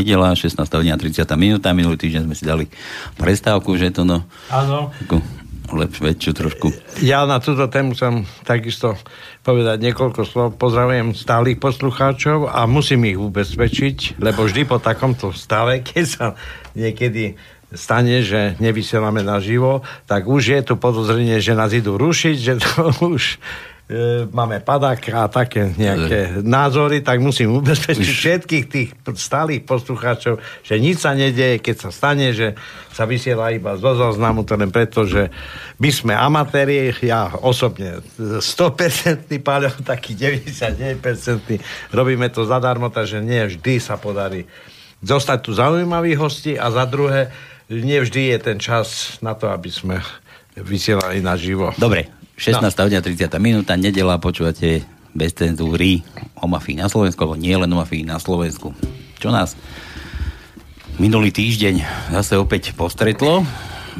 Nedela, 16. hodina 30. minúta. Minulý týždeň sme si dali prestávku, že to no... Áno. Lepš, väčšiu trošku. Ja na túto tému som takisto povedať niekoľko slov. Pozdravujem stálych poslucháčov a musím ich ubezpečiť, lebo vždy po takomto stave, keď sa niekedy stane, že nevysielame naživo, tak už je tu podozrenie, že nás idú rušiť, že to už máme padák a také nejaké názory, tak musím ubezpečiť všetkých tých stálych poslucháčov, že nič sa nedieje, keď sa stane, že sa vysiela iba zo zoznamu, to len preto, že my sme amatéri, ja osobne 100% Páľo, taký 99% robíme to zadarmo, takže nie vždy sa podarí zostať tu zaujímavých hostí a za druhé, nie vždy je ten čas na to, aby sme vysielali naživo. Dobre, 16. No. hodina 30. minúta, nedela, počúvate bez cenzúry o mafii na Slovensku, alebo nie len o mafii na Slovensku. Čo nás minulý týždeň zase opäť postretlo.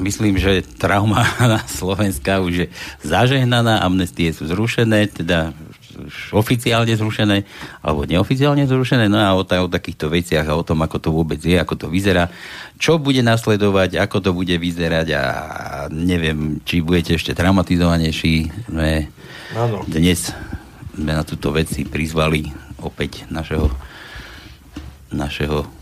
Myslím, že trauma na Slovenska už je zažehnaná, amnestie sú zrušené, teda oficiálne zrušené, alebo neoficiálne zrušené, no a o, o takýchto veciach a o tom, ako to vôbec je, ako to vyzerá, čo bude nasledovať, ako to bude vyzerať a neviem, či budete ešte traumatizovanejší. Sme no, dnes sme na túto veci prizvali opäť našeho našeho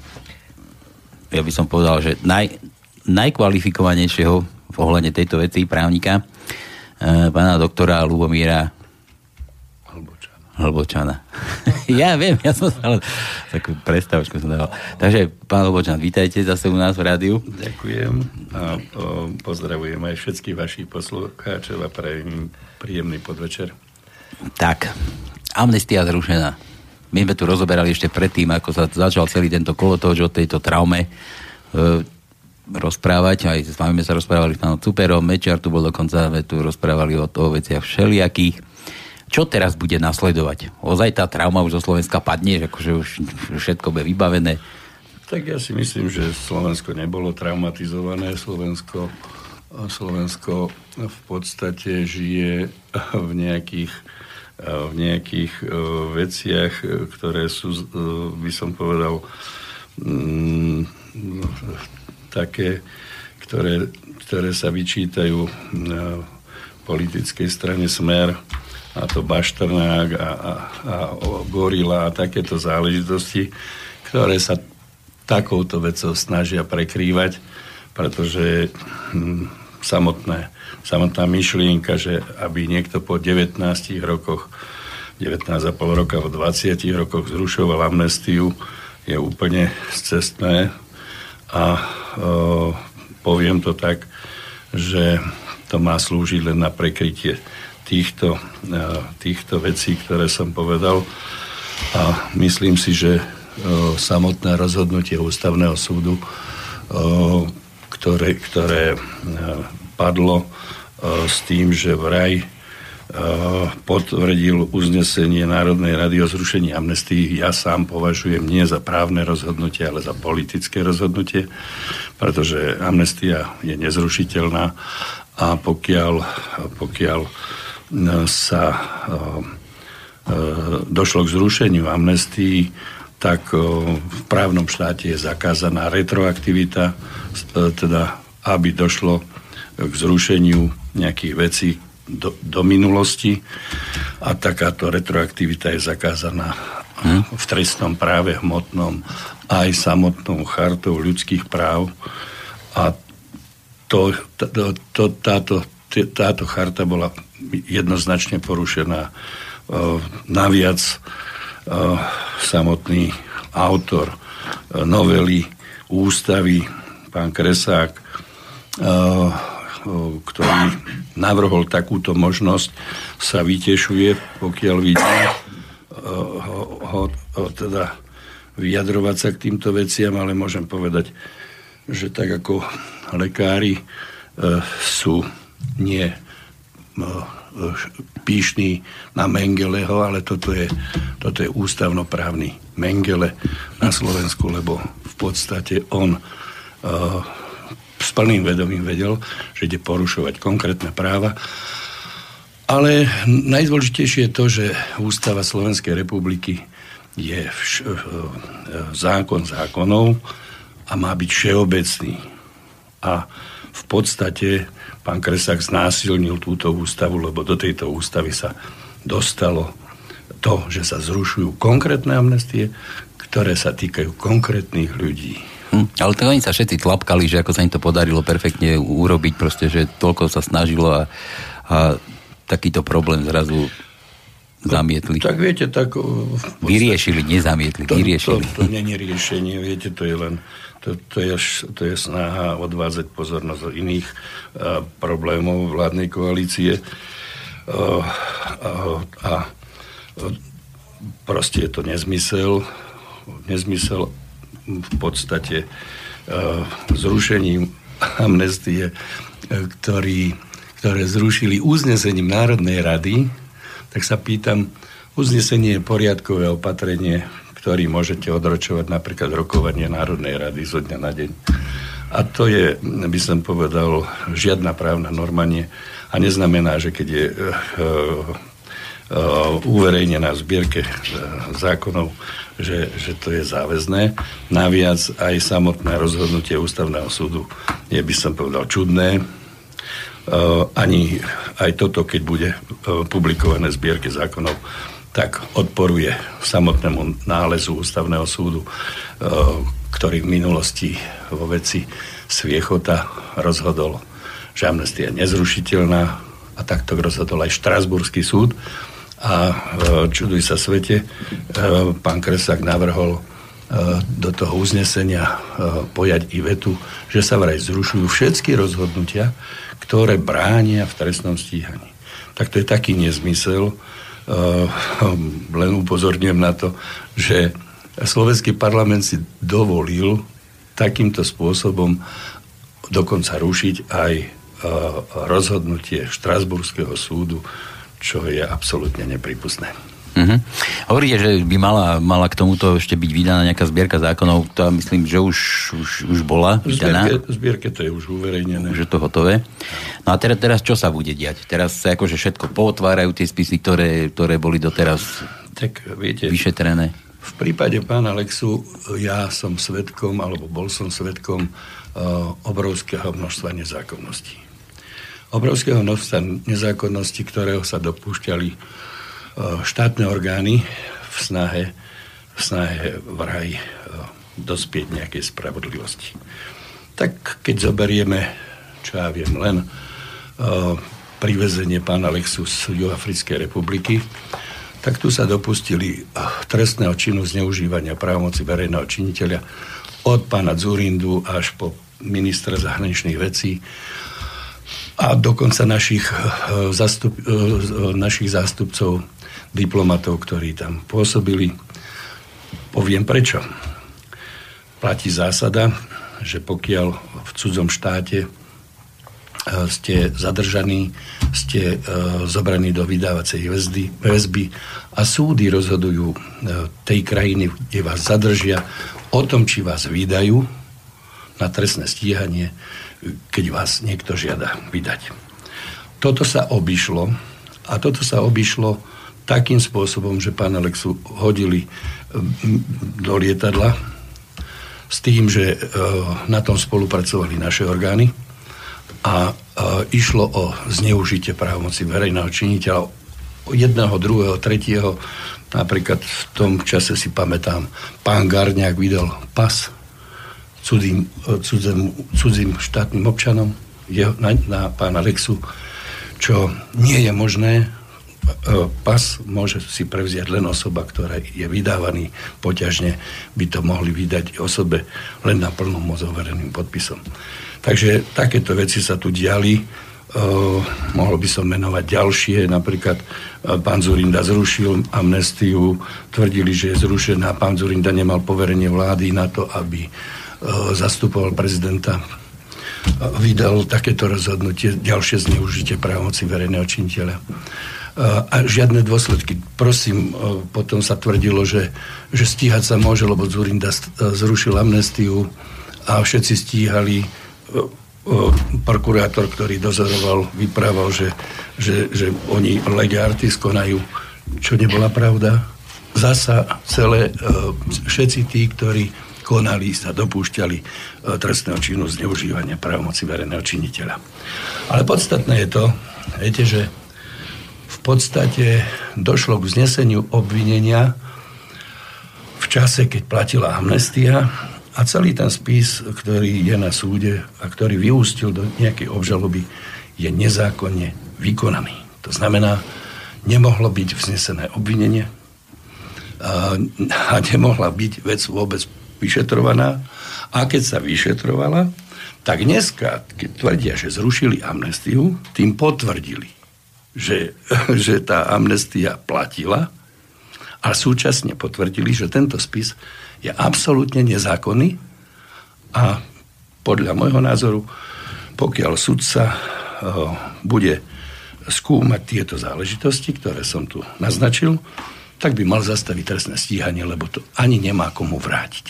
ja by som povedal, že naj, najkvalifikovanejšieho v ohľade tejto veci právnika eh, pána doktora Lubomíra Hlbočana. ja viem, ja som sa takú predstavčku som dával. Takže, pán Hlbočan, vítajte zase u nás v rádiu. Ďakujem a o, pozdravujem aj všetkých vašich poslucháčov a prajem príjemný podvečer. Tak, amnestia zrušená. My sme tu rozoberali ešte predtým, ako sa začal celý tento kolotoč o tejto traume e, rozprávať. Aj s vami sme sa rozprávali s pánom Cuperom, Mečiar tu bol dokonca, sme tu rozprávali o, o veciach všelijakých čo teraz bude nasledovať? Ozaj tá trauma už zo Slovenska padne, že akože už všetko bude vybavené? Tak ja si myslím, že Slovensko nebolo traumatizované. Slovensko, Slovensko v podstate žije v nejakých, v nejakých e, veciach, ktoré sú, e, by som povedal, mm, také, ktoré, ktoré sa vyčítajú na politickej strane Smer a to Baštrnák a, a, a Gorila a takéto záležitosti, ktoré sa takouto vecou snažia prekrývať, pretože hm, samotné, samotná myšlienka, že aby niekto po 19 rokoch 19,5 roka, v 20 rokoch zrušoval amnestiu, je úplne cestné. A e, poviem to tak, že to má slúžiť len na prekrytie týchto, e, týchto vecí, ktoré som povedal. A myslím si, že e, samotné rozhodnutie ústavného súdu, e, ktoré, ktoré padlo s tým, že vraj potvrdil uznesenie Národnej rady o zrušení amnestii. Ja sám považujem nie za právne rozhodnutie, ale za politické rozhodnutie, pretože amnestia je nezrušiteľná a pokiaľ, pokiaľ sa e, e, došlo k zrušeniu amnestii, tak e, v právnom štáte je zakázaná retroaktivita, teda aby došlo k zrušeniu nejakých vecí do, do minulosti a takáto retroaktivita je zakázaná hm? v trestnom práve hmotnom aj samotnou chartou ľudských práv a to, to, to, táto, táto charta bola jednoznačne porušená. E, naviac e, samotný autor e, novely ústavy, pán Kresák, ktorý navrhol takúto možnosť, sa vytešuje, pokiaľ vidí ho, ho, ho teda vyjadrovať sa k týmto veciam, ale môžem povedať, že tak ako lekári e, sú nie píšný na Mengeleho, ale toto je, toto je ústavnoprávny Mengele na Slovensku, lebo v podstate on uh, s plným vedomím vedel, že ide porušovať konkrétne práva. Ale najdôležitejšie je to, že Ústava Slovenskej republiky je vš- zákon zákonov a má byť všeobecný. A v podstate pán Kresak znásilnil túto ústavu, lebo do tejto ústavy sa dostalo to, že sa zrušujú konkrétne amnestie, ktoré sa týkajú konkrétnych ľudí. Hm, ale to oni sa všetci tlapkali, že ako sa im to podarilo perfektne urobiť, proste, že toľko sa snažilo a, a takýto problém zrazu zamietli. No, tak viete, tak... Podstate, vyriešili, nezamietli, to, vyriešili. To, to, to není riešenie, viete, to je len to, to, je, to je snaha odvázať pozornosť od iných uh, problémov vládnej koalície. Uh, uh, a uh, proste je to nezmysel. Nezmysel v podstate zrušením amnestie, ktorý, ktoré zrušili uznesením Národnej rady, tak sa pýtam, uznesenie je poriadkové opatrenie, ktorý môžete odročovať napríklad rokovanie Národnej rady zo dňa na deň. A to je, by som povedal, žiadna právna norma nie. A neznamená, že keď je uh, uh, uverejnená v zbierke uh, zákonov, že, že to je záväzné. Naviac aj samotné rozhodnutie ústavného súdu je, by som povedal, čudné. Ani aj toto, keď bude publikované v zbierke zákonov, tak odporuje samotnému nálezu ústavného súdu, e, ktorý v minulosti vo veci Sviechota rozhodol, že amnestia je nezrušiteľná a takto rozhodol aj Štrasburský súd. A e, čuduj sa svete, e, pán Kresák navrhol do toho uznesenia pojať i vetu, že sa vraj zrušujú všetky rozhodnutia, ktoré bránia v trestnom stíhaní. Tak to je taký nezmysel, len upozorňujem na to, že slovenský parlament si dovolil takýmto spôsobom dokonca rušiť aj uh, rozhodnutie Štrasburského súdu, čo je absolútne nepripustné. Uh-huh. Hovoríte, že by mala, mala k tomuto ešte byť vydaná nejaká zbierka zákonov, to myslím, že už, už, už bola vydaná. Zbierke, zbierke to je už uverejnené. Už je to hotové. No a teraz, teraz čo sa bude diať? Teraz sa akože všetko pootvárajú tie spisy, ktoré, ktoré boli doteraz tak, viete, vyšetrené. V prípade pána Lexu ja som svetkom, alebo bol som svetkom uh, obrovského množstva nezákonností. Obrovského množstva nezákonností, ktorého sa dopúšťali štátne orgány v snahe, v snahe vraj e, dospieť nejakej spravodlivosti. Tak keď zoberieme, čo ja viem, len uh, privezenie pána Lexu z Juhafrickej republiky, tak tu sa dopustili trestného činu zneužívania právomoci verejného činiteľa od pána Zurindu až po ministra zahraničných vecí a dokonca našich, zastup, našich zástupcov diplomatov, ktorí tam pôsobili. Poviem prečo. Platí zásada, že pokiaľ v cudzom štáte e, ste zadržaní, ste e, zobraní do vydávacej väzby, a súdy rozhodujú e, tej krajiny, kde vás zadržia, o tom, či vás vydajú na trestné stíhanie, keď vás niekto žiada vydať. Toto sa obišlo a toto sa obišlo takým spôsobom, že pán Alexu hodili do lietadla s tým, že e, na tom spolupracovali naše orgány a e, išlo o zneužitie právomoci verejného činiteľa jedného, druhého, tretieho. Napríklad v tom čase si pamätám, pán Garniak vydal pas cudzím, e, cudzím, cudzím štátnym občanom na, na pána Lexu, čo nie je možné, pas môže si prevziať len osoba, ktorá je vydávaný poťažne, by to mohli vydať osobe len na plnom mozovereným podpisom. Takže takéto veci sa tu diali. Uh, mohol by som menovať ďalšie, napríklad uh, pán Zurinda zrušil amnestiu, tvrdili, že je zrušená, pán Zurinda nemal poverenie vlády na to, aby uh, zastupoval prezidenta. Vydal takéto rozhodnutie, ďalšie zneužitie právomoci verejného činiteľa a žiadne dôsledky. Prosím, e, potom sa tvrdilo, že, že stíhať sa môže, lebo Zurinda e, zrušil amnestiu a všetci stíhali. E, prokurátor, ktorý dozoroval, vyprával, že, že, že oni lege artis konajú, čo nebola pravda. zasa celé, všetci tí, ktorí konali, sa dopúšťali trestného činu zneužívania právomoci verejného činiteľa. Ale podstatné je to, viete, že v podstate došlo k zneseniu obvinenia v čase, keď platila amnestia a celý ten spis, ktorý je na súde a ktorý vyústil do nejakej obžaloby, je nezákonne vykonaný. To znamená, nemohlo byť vznesené obvinenie a, a nemohla byť vec vôbec vyšetrovaná. A keď sa vyšetrovala, tak dneska, keď tvrdia, že zrušili amnestiu, tým potvrdili, že, že tá amnestia platila a súčasne potvrdili, že tento spis je absolútne nezákonný a podľa môjho názoru, pokiaľ sudca uh, bude skúmať tieto záležitosti, ktoré som tu naznačil, tak by mal zastaviť trestné stíhanie, lebo to ani nemá komu vrátiť.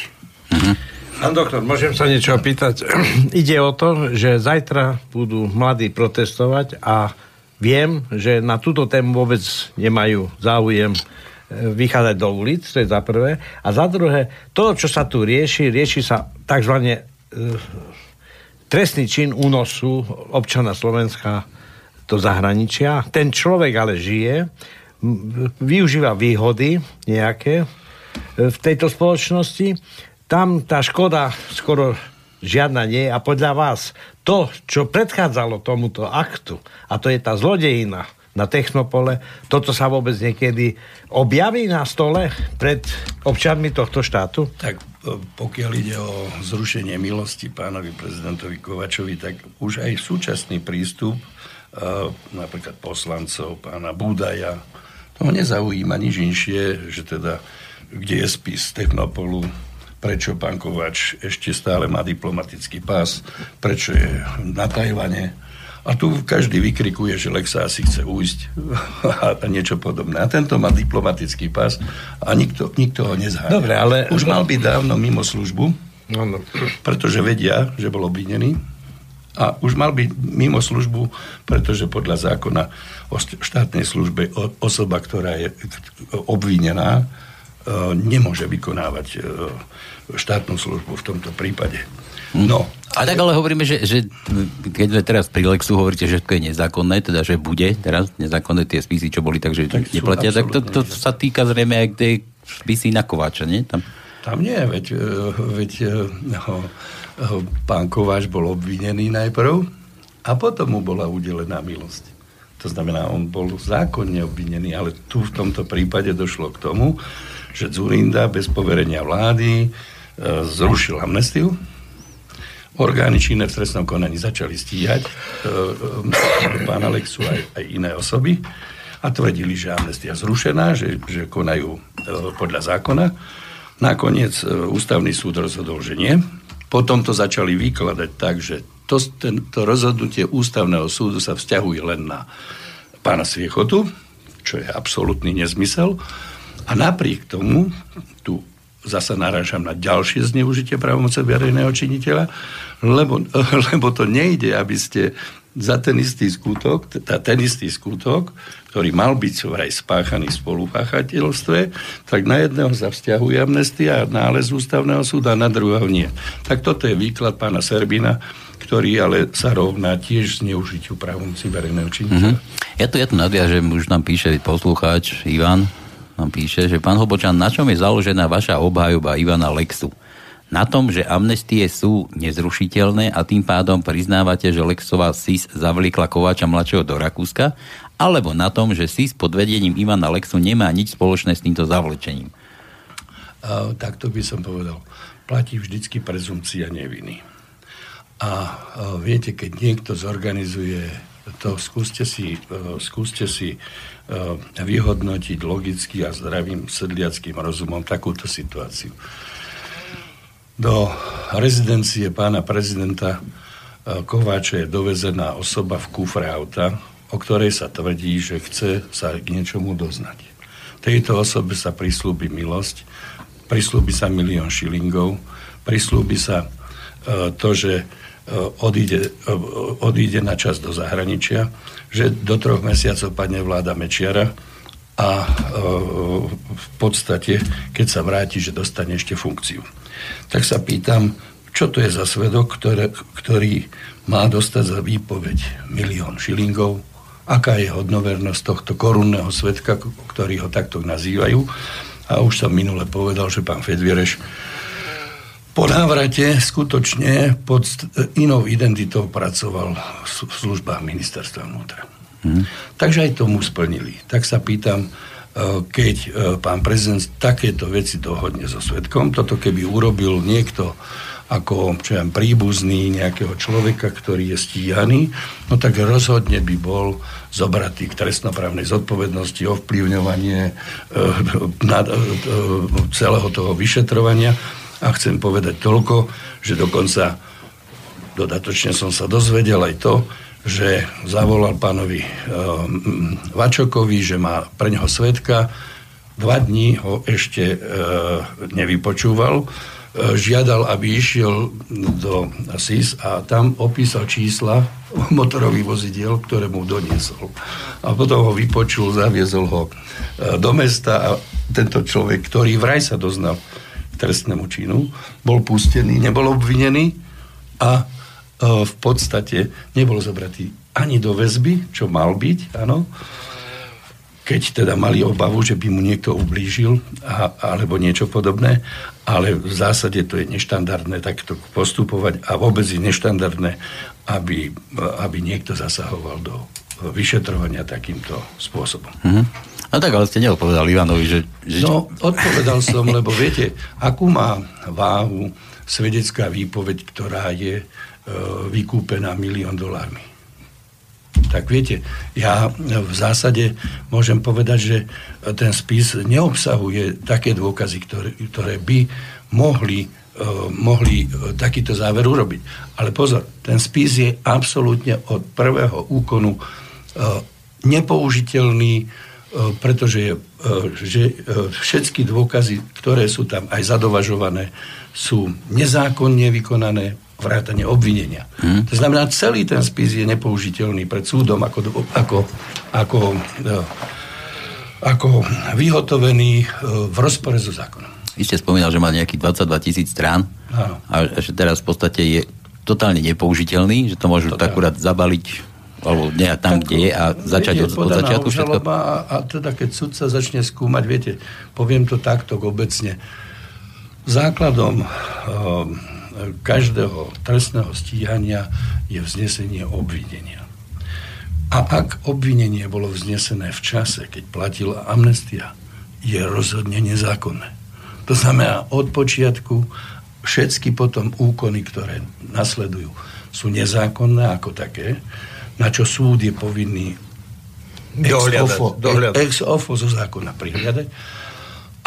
Mm-hmm. Pán doktor, môžem sa niečo opýtať? Ide o to, že zajtra budú mladí protestovať a viem, že na túto tému vôbec nemajú záujem vychádzať do ulic, to je za prvé. A za druhé, to, čo sa tu rieši, rieši sa tzv. E, trestný čin únosu občana Slovenska do zahraničia. Ten človek ale žije, využíva výhody nejaké e, v tejto spoločnosti. Tam tá škoda skoro žiadna nie a podľa vás to, čo predchádzalo tomuto aktu, a to je tá zlodejina, na Technopole. Toto sa vôbec niekedy objaví na stole pred občanmi tohto štátu? Tak e, pokiaľ ide o zrušenie milosti pánovi prezidentovi Kovačovi, tak už aj súčasný prístup e, napríklad poslancov, pána Budaja, toho nezaujíma nič inšie, že teda kde je spis Technopolu, prečo pán Kovač ešte stále má diplomatický pás, prečo je na Tajvane, a tu každý vykrikuje, že Lexa asi chce ujsť a niečo podobné. A tento má diplomatický pás a nikto, nikto ho nezháňa. Dobre, ale... Už mal byť dávno mimo službu, no, no. pretože vedia, že bol obvinený. A už mal byť mimo službu, pretože podľa zákona o štátnej službe osoba, ktorá je obvinená, nemôže vykonávať e, štátnu službu v tomto prípade. No. A tak ale hovoríme, že, že keď teraz pri Lexu hovoríte, že to je nezákonné, teda že bude teraz nezákonné tie spisy, čo boli, takže tak neplatia, tak to, to sa týka zrejme aj tej spisy na Kováča, nie? Tam, Tam nie, veď, e, veď no, pán Kováč bol obvinený najprv a potom mu bola udelená milosť. To znamená, on bol zákonne obvinený, ale tu v tomto prípade došlo k tomu, že Zurinda bez poverenia vlády zrušil amnestiu, orgány činné v trestnom konaní začali stíhať e, e, pána Lexu aj, aj iné osoby a tvrdili, že amnestia zrušená, že, že konajú e, podľa zákona. Nakoniec e, ústavný súd rozhodol, že nie. Potom to začali vykladať tak, že to, to rozhodnutie ústavného súdu sa vzťahuje len na pána Sviechotu, čo je absolútny nezmysel. A napriek tomu tu zasa narážam na ďalšie zneužitie právomoce verejného činiteľa, lebo, lebo to nejde, aby ste za ten istý skutok, teda ten istý skutok, ktorý mal byť vraj spáchaný v spolupáchateľstve, tak na jedného sa vzťahuje amnestia a nález ústavného súda, na druhého nie. Tak toto je výklad pána Serbina, ktorý ale sa rovná tiež zneužitiu právomoci verejného činiteľa. Mm-hmm. Ja tu, ja tu nadviažem, už nám píše poslucháč Ivan, nám píše, že pán Hobočan, na čom je založená vaša obhajoba Ivana Lexu? na tom, že amnestie sú nezrušiteľné a tým pádom priznávate, že Lexová SIS zavliekla Kováča mladšieho do Rakúska, alebo na tom, že SIS pod vedením Ivana Lexu nemá nič spoločné s týmto zavlečením? Uh, tak to by som povedal. Platí vždycky prezumcia neviny. A uh, viete, keď niekto zorganizuje to, skúste si, uh, skúste si vyhodnotiť logicky a zdravým sedliackým rozumom takúto situáciu do rezidencie pána prezidenta e, Kováča je dovezená osoba v kufre auta, o ktorej sa tvrdí, že chce sa k niečomu doznať. Tejto osobe sa prislúbi milosť, prislúbi sa milión šilingov, prislúbi sa e, to, že odíde, odíde na čas do zahraničia, že do troch mesiacov padne vláda Mečiara a e, v podstate, keď sa vráti, že dostane ešte funkciu. Tak sa pýtam, čo to je za svedok, ktoré, ktorý má dostať za výpoveď milión šilingov, aká je hodnovernosť tohto korunného svetka, ktorý ho takto nazývajú. A už som minule povedal, že pán Fedviereš po návrate skutočne pod inou identitou pracoval v službách ministerstva vnútra. Hmm. Takže aj tomu splnili. Tak sa pýtam, e, keď e, pán prezident takéto veci dohodne so svetkom, toto keby urobil niekto ako čo ja, príbuzný nejakého človeka, ktorý je stíhaný, no tak rozhodne by bol zobratý k trestnoprávnej zodpovednosti, ovplyvňovanie e, na, e, celého toho vyšetrovania a chcem povedať toľko, že dokonca dodatočne som sa dozvedel aj to, že zavolal pánovi e, Vačokovi, že má pre neho svetka. Dva dní ho ešte e, nevypočúval. E, žiadal, aby išiel do SIS a tam opísal čísla motorových vozidiel, ktoré mu doniesol. A potom ho vypočul, zaviezol ho do mesta a tento človek, ktorý vraj sa doznal trestnému činu, bol pustený, nebol obvinený a e, v podstate nebol zobratý ani do väzby, čo mal byť, áno, keď teda mali obavu, že by mu niekto ublížil a, alebo niečo podobné, ale v zásade to je neštandardné takto postupovať a vôbec je neštandardné, aby, aby niekto zasahoval do vyšetrovania takýmto spôsobom. Mm-hmm. No tak, ale ste neodpovedali Ivanovi, že... že... No, odpovedal som, lebo viete, akú má váhu svedecká výpoveď, ktorá je e, vykúpená milión dolármi. Tak viete, ja v zásade môžem povedať, že ten spis neobsahuje také dôkazy, ktoré, ktoré by mohli, uh, mohli uh, takýto záver urobiť. Ale pozor, ten spis je absolútne od prvého úkonu uh, nepoužiteľný, E, pretože e, že e, všetky dôkazy, ktoré sú tam aj zadovažované, sú nezákonne vykonané vrátane obvinenia. Hmm. To znamená, celý ten spis je nepoužiteľný pred súdom ako, ako, ako, ako vyhotovený v rozpore so zákonom. Vy ste spomínal, že má nejakých 22 tisíc strán Áno. a že teraz v podstate je totálne nepoužiteľný, že to môžu tak akurát zabaliť alebo nie tam, tak, kde je a začať viete, od, od začiatku všetko? A, a teda keď sudca začne skúmať, viete, poviem to takto obecne, základom uh, každého trestného stíhania je vznesenie obvinenia. A ak obvinenie bolo vznesené v čase, keď platila amnestia, je rozhodne nezákonné. To znamená, od počiatku všetky potom úkony, ktoré nasledujú, sú nezákonné ako také na čo súd je povinný ex ofo, ex ofo zo zákona prihľadať.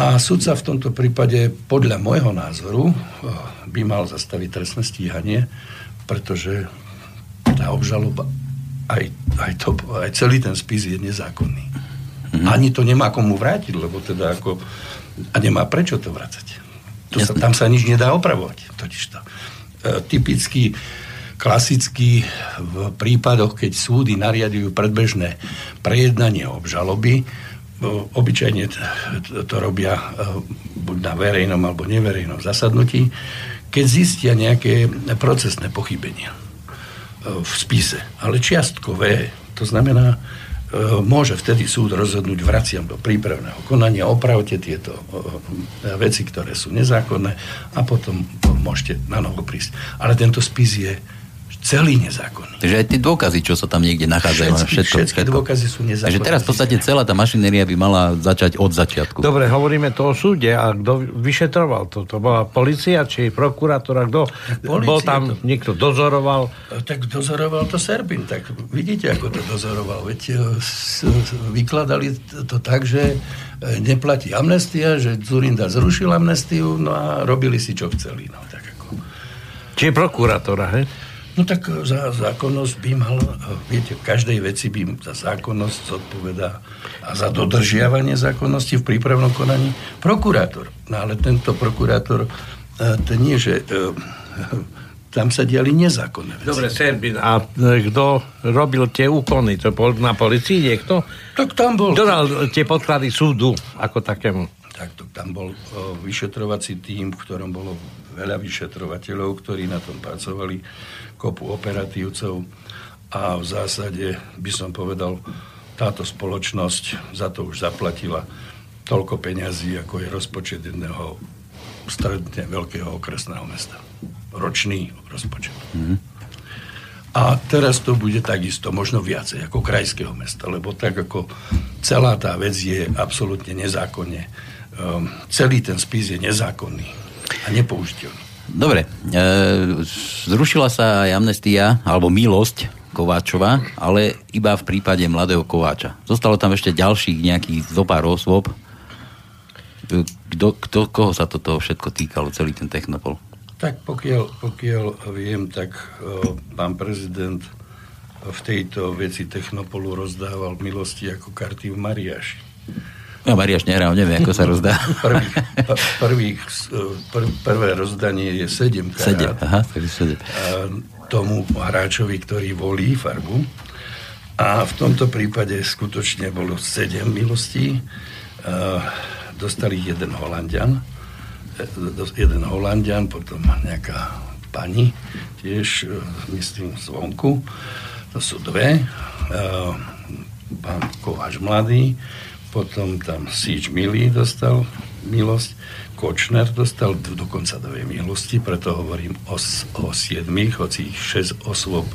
A sudca v tomto prípade, podľa môjho názoru, eh, by mal zastaviť trestné stíhanie, pretože tá obžaloba, aj, aj, to, aj celý ten spis je nezákonný. Mm-hmm. Ani to nemá komu vrátiť, lebo teda ako... A nemá prečo to vrácať. To sa, tam sa nič nedá opravovať. Totižto. E, typický klasicky v prípadoch, keď súdy nariadujú predbežné prejednanie obžaloby, obyčajne to robia e, buď na verejnom alebo neverejnom zasadnutí, keď zistia nejaké procesné pochybenia e, v spise, ale čiastkové. To znamená, e, môže vtedy súd rozhodnúť vraciam do prípravného konania, opravte tieto veci, ktoré sú nezákonné a potom môžete na novo prísť. Ale tento spis je celý nezákonný. Takže aj tie dôkazy, čo sa tam niekde nachádzajú. Všetky, všetko, všetky všetko. dôkazy sú nezákonné. Takže teraz v podstate celá tá mašinéria by mala začať od začiatku. Dobre, hovoríme to o súde. A kto vyšetroval to? To bola policia či prokurátor? Kto bol tam, to... niekto dozoroval? Tak dozoroval to Serbin. Tak vidíte, ako to dozoroval. Veď e, vykladali to tak, že e, neplatí amnestia, že Zurinda zrušil amnestiu, no a robili si, čo chceli. No, tak ako... Čiže prokurátora, hej? No tak e, za zákonnosť by mal, e, viete, v každej veci by za zákonnosť zodpovedá a za dodržiavanie zákonnosti v prípravnom konaní prokurátor. No ale tento prokurátor, e, to nie, že tam sa diali nezákonné veci. Dobre, Serbin, a e, kto robil tie úkony? To bol na policii niekto? Tak tam bol... Kto dal tie podklady súdu ako takému? Tak to, tam bol o, vyšetrovací tým, v ktorom bolo veľa vyšetrovateľov, ktorí na tom pracovali, kopu operatívcov a v zásade by som povedal, táto spoločnosť za to už zaplatila toľko peňazí, ako je rozpočet jedného stredne veľkého okresného mesta. Ročný rozpočet. Mm-hmm. A teraz to bude takisto, možno viacej, ako krajského mesta, lebo tak ako celá tá vec je absolútne nezákonne. Um, celý ten spis je nezákonný a nepoužiteľný. Dobre, e, zrušila sa aj amnestia, alebo milosť Kováčova, ale iba v prípade mladého Kováča. Zostalo tam ešte ďalších nejakých zopár osôb, kto, kto, koho sa toto všetko týkalo, celý ten Technopol? Tak pokiaľ, pokiaľ viem, tak o, pán prezident v tejto veci Technopolu rozdával milosti ako karty v Mariáši. No, Mariáš nehral, neviem, ako sa rozdá. Prvých, prvých, pr, prvé rozdanie je 7 karát. 7, aha, 7. Tomu hráčovi, ktorý volí farbu. A v tomto prípade skutočne bolo 7 milostí dostali jeden Holandian, jeden Holandian, potom nejaká pani, tiež, myslím, zvonku. To sú dve. Pán Kováč mladý, potom tam Sič Milý dostal milosť, Kočner dostal dokonca dve milosti, preto hovorím o, o siedmých, hoci ich šesť osôb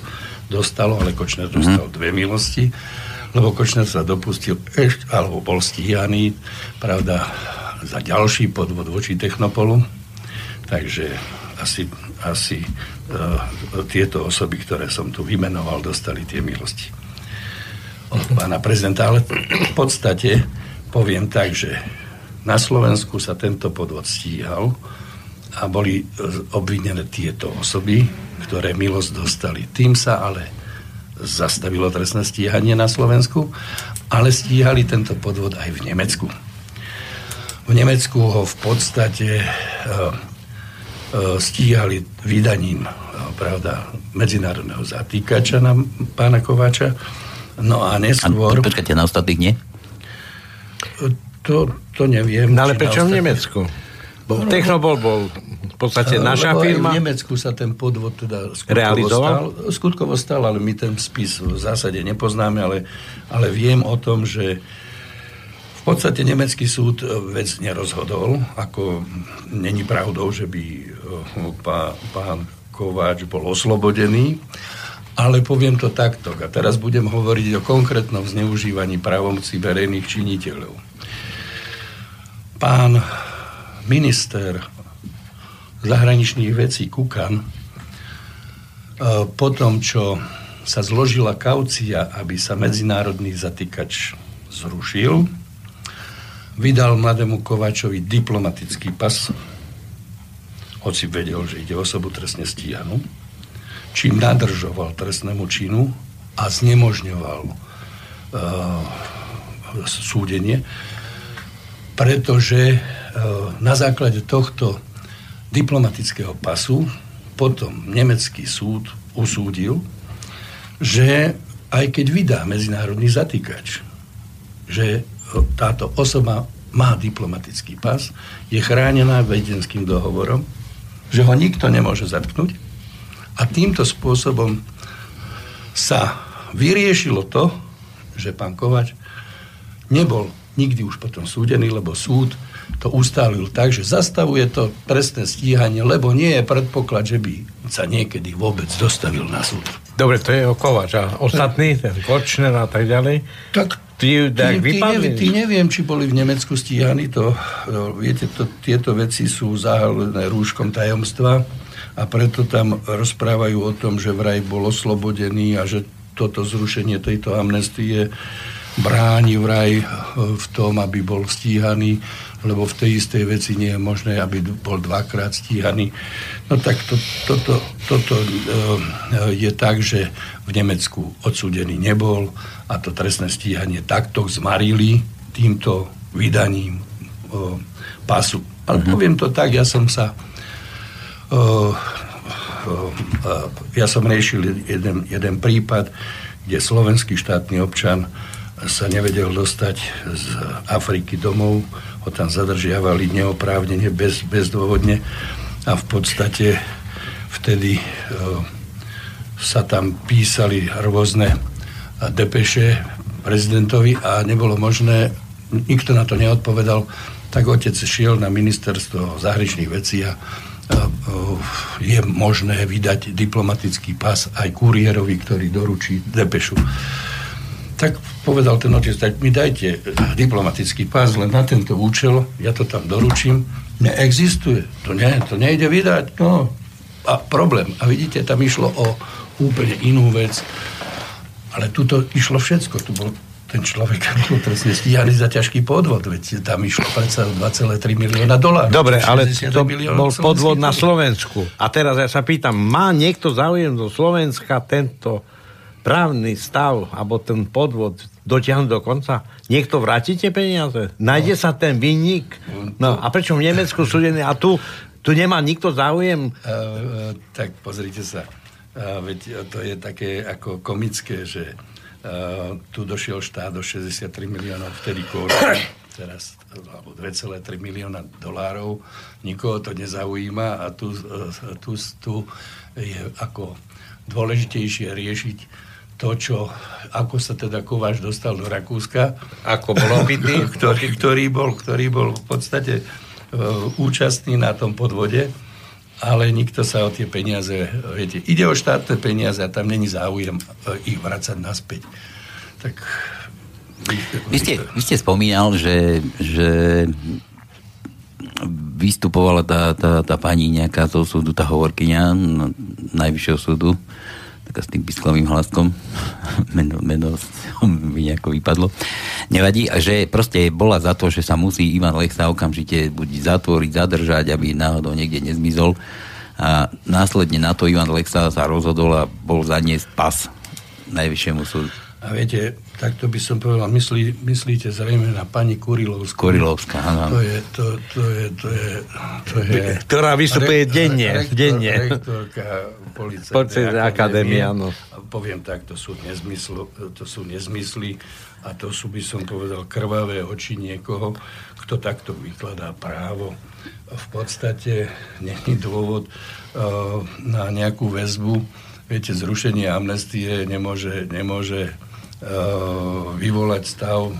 dostalo, ale Kočner dostal mm. dve milosti lebo Kočner sa dopustil ešte, alebo bol stíhaný, pravda, za ďalší podvod voči Technopolu. Takže asi, asi uh, tieto osoby, ktoré som tu vymenoval, dostali tie milosti od pána prezidenta. Ale v podstate poviem tak, že na Slovensku sa tento podvod stíhal a boli obvinené tieto osoby, ktoré milosť dostali. Tým sa ale zastavilo trestné stíhanie na Slovensku, ale stíhali tento podvod aj v Nemecku. V Nemecku ho v podstate uh, uh, stíhali vydaním uh, pravda, medzinárodného zatýkača na pána Kováča. No a neskôr... A počkajte, na ostatných nie? To, to neviem. No ale prečo v Nemecku? Bo no, Technobol bol v podstate naša firma. v Nemecku sa ten podvod teda skutkovo realizoval? Stal, skutkovo stal, ale my ten spis v zásade nepoznáme, ale, ale viem o tom, že v podstate nemecký súd vec nerozhodol, ako není pravdou, že by pán, pán Kováč bol oslobodený, ale poviem to takto. A teraz budem hovoriť o konkrétnom zneužívaní právomocí verejných činiteľov. Pán minister zahraničných vecí Kukan e, po tom, čo sa zložila kaucia, aby sa medzinárodný zatýkač zrušil, vydal mladému Kováčovi diplomatický pas, hoci vedel, že ide osobu trestne stíhanú, čím nadržoval trestnému činu a znemožňoval uh, súdenie, pretože E, na základe tohto diplomatického pasu potom nemecký súd usúdil, že aj keď vydá medzinárodný zatýkač, že táto osoba má diplomatický pas, je chránená vedenským dohovorom, že ho nikto nemôže zatknúť a týmto spôsobom sa vyriešilo to, že pán Kovač nebol nikdy už potom súdený, lebo súd to ustálil tak, že zastavuje to trestné stíhanie, lebo nie je predpoklad, že by sa niekedy vôbec dostavil na súd. Dobre, to je o Kovač. A ostatní, ten Kočner a tak ďalej? Tak tí, tí, tí, neviem, tí neviem, či boli v Nemecku stíhaní. To, no, viete, to, tieto veci sú zahalené rúškom tajomstva a preto tam rozprávajú o tom, že vraj bol oslobodený a že toto zrušenie tejto amnestie bráni vraj v tom, aby bol stíhaný lebo v tej istej veci nie je možné, aby bol dvakrát stíhaný. No tak to, toto, toto e, je tak, že v Nemecku odsúdený nebol a to trestné stíhanie takto zmarili týmto vydaním e, pasu. Ale uh-huh. poviem to tak, ja som sa e, ja som riešil jeden, jeden prípad, kde slovenský štátny občan sa nevedel dostať z Afriky domov, ho tam zadržiavali neoprávnene, bez, bezdôvodne a v podstate vtedy sa tam písali rôzne depeše prezidentovi a nebolo možné, nikto na to neodpovedal, tak otec šiel na ministerstvo zahraničných vecí a je možné vydať diplomatický pas aj kuriérovi, ktorý doručí depešu. Tak povedal ten otec, tak mi dajte diplomatický pás len na tento účel, ja to tam doručím. Neexistuje, to, nie, to nejde vydať. No, a problém. A vidíte, tam išlo o úplne inú vec. Ale tuto išlo všetko. Tu bol ten človek bol trestne stíhaný za ťažký podvod, veď tam išlo predsa 2,3 milióna dolárov. Dobre, ale to bol podvod na Slovensku. A teraz ja sa pýtam, má niekto záujem do Slovenska tento právny stav, alebo ten podvod dotiahnuť do konca? Niekto vrátite peniaze? Nájde no. sa ten vinník? No a prečo v Nemecku súdený? A tu, tu nemá nikto záujem? Uh, uh, tak pozrite sa. Uh, veď to je také ako komické, že Uh, tu došiel štát do 63 miliónov vtedy korun, teraz alebo 2,3 milióna dolárov. Nikoho to nezaujíma a tu, uh, tu, tu je ako dôležitejšie riešiť to, čo, ako sa teda Kováč dostal do Rakúska. Ako bol obytý. ktorý, ktorý, bol, ktorý bol v podstate uh, účastný na tom podvode ale nikto sa o tie peniaze, viete, ide o štátne peniaze a tam není záujem eh, ich vracať naspäť. Tak... Vy ste, vy ste spomínal, že, že vystupovala tá, tá, tá pani nejaká zo súdu, tá hovorkyňa najvyššieho súdu, taká s tým pisklovým hlaskom, meno, meno mi nejako vypadlo. Nevadí, že proste bola za to, že sa musí Ivan Lexa okamžite buď zatvoriť, zadržať, aby náhodou niekde nezmizol. A následne na to Ivan Lexa sa rozhodol a bol zaniesť pas najvyššiemu súdu. A viete, takto by som povedal, myslí, myslíte zrejme na pani Kurilovskú. Kurilovská, áno. To je, to, to je, to je, to je... Ktorá vystupuje re, denne, rektor, denne. Rektorka policajnej akadémie, áno. Poviem tak, to sú, nezmysl, to sú nezmysly a to sú, by som povedal, krvavé oči niekoho, kto takto vykladá právo. V podstate není dôvod uh, na nejakú väzbu. Viete, zrušenie amnestie nemôže, nemôže vyvolať stav eh,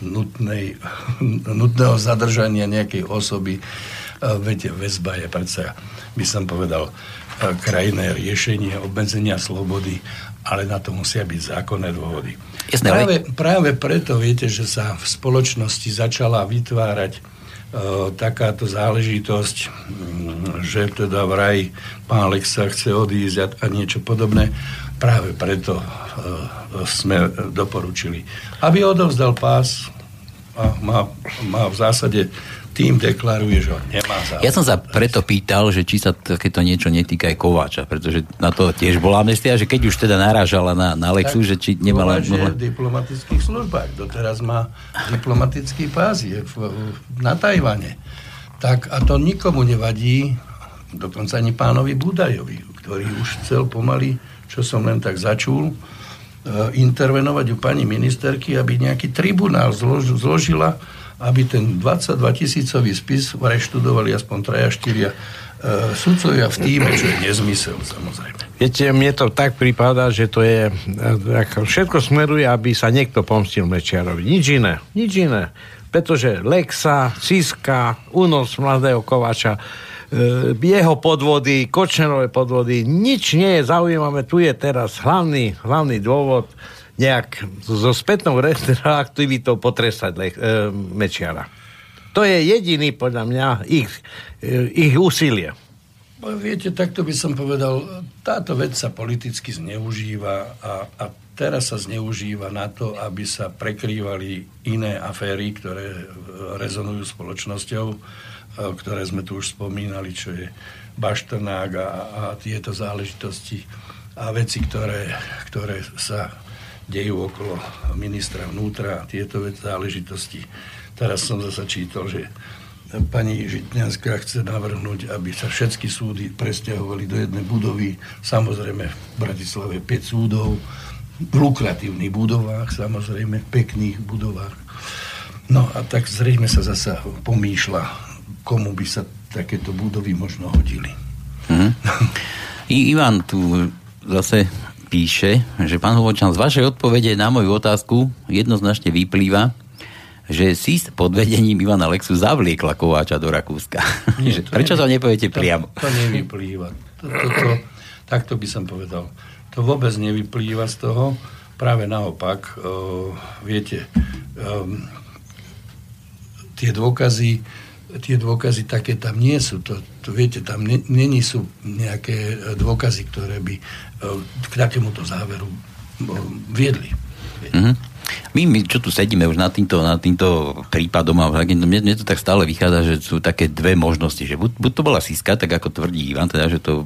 nutnej, nutného zadržania nejakej osoby. Eh, viete, väzba je predsa, by som povedal, krajné riešenie obmedzenia slobody, ale na to musia byť zákonné dôvody. Jasné, práve, práve preto viete, že sa v spoločnosti začala vytvárať takáto záležitosť, že teda vraj pán Alexa chce odísť a, a niečo podobné. Práve preto uh, sme doporučili. Aby odovzdal pás a má, má v zásade tým deklaruje, že on nemá záujem. Ja som sa preto pýtal, že či sa takéto niečo netýka aj Kováča, pretože na to tiež bola amnestia, že keď už teda narážala na, na Lexu, tak že či nemala... Kováč mohla... v diplomatických službách, doteraz má diplomatický pás, je v, na Tajvane. Tak a to nikomu nevadí, dokonca ani pánovi Budajovi, ktorý už chcel pomaly, čo som len tak začul, Eh, intervenovať u pani ministerky, aby nejaký tribunál zlož, zložila, aby ten 22 tisícový spis reštudovali aspoň 3 a 4 uh, sudcovia v týme, čo je nezmysel, samozrejme. Viete, mne to tak prípada, že to je, eh, všetko smeruje, aby sa niekto pomstil Mečiarovi. Nič iné, nič iné. Pretože Lexa, Ciska, únos mladého Kovača, jeho podvody, Kočnerové podvody, nič nie je zaujímavé. Tu je teraz hlavný, hlavný dôvod nejak so spätnou retroaktivitou potrestať e, Mečiara. To je jediný, podľa mňa, ich, e, ich úsilie. No, viete, takto by som povedal, táto vec sa politicky zneužíva a, a teraz sa zneužíva na to, aby sa prekrývali iné aféry, ktoré rezonujú spoločnosťou ktoré sme tu už spomínali, čo je Baštrnák a, a tieto záležitosti a veci, ktoré, ktoré sa dejú okolo ministra vnútra a tieto záležitosti. Teraz som zase čítal, že pani Žitňanská chce navrhnúť, aby sa všetky súdy presťahovali do jednej budovy. Samozrejme v Bratislave 5 súdov, v lukratívnych budovách, samozrejme, v pekných budovách. No a tak zrejme sa zasa pomýšľa, komu by sa takéto budovy možno hodili. Mm-hmm. I Ivan tu zase píše, že pán Hovočan, z vašej odpovede na moju otázku jednoznačne vyplýva, že si pod vedením Ivana Lexu zavliekla Kováča do Rakúska. Nie, Prečo to nepoviete to, priamo? To nevyplýva. To, to, to, takto by som povedal. To vôbec nevyplýva z toho. Práve naopak, uh, viete, um, tie dôkazy tie dôkazy také tam nie sú. To, to viete, tam není sú nejaké dôkazy, ktoré by k takémuto záveru viedli. Mm-hmm. My, my, čo tu sedíme už na týmto, na týmto prípadom, a mne, mne to tak stále vychádza, že sú také dve možnosti, že buď, buď to bola Siska, tak ako tvrdí Ivan, teda, že to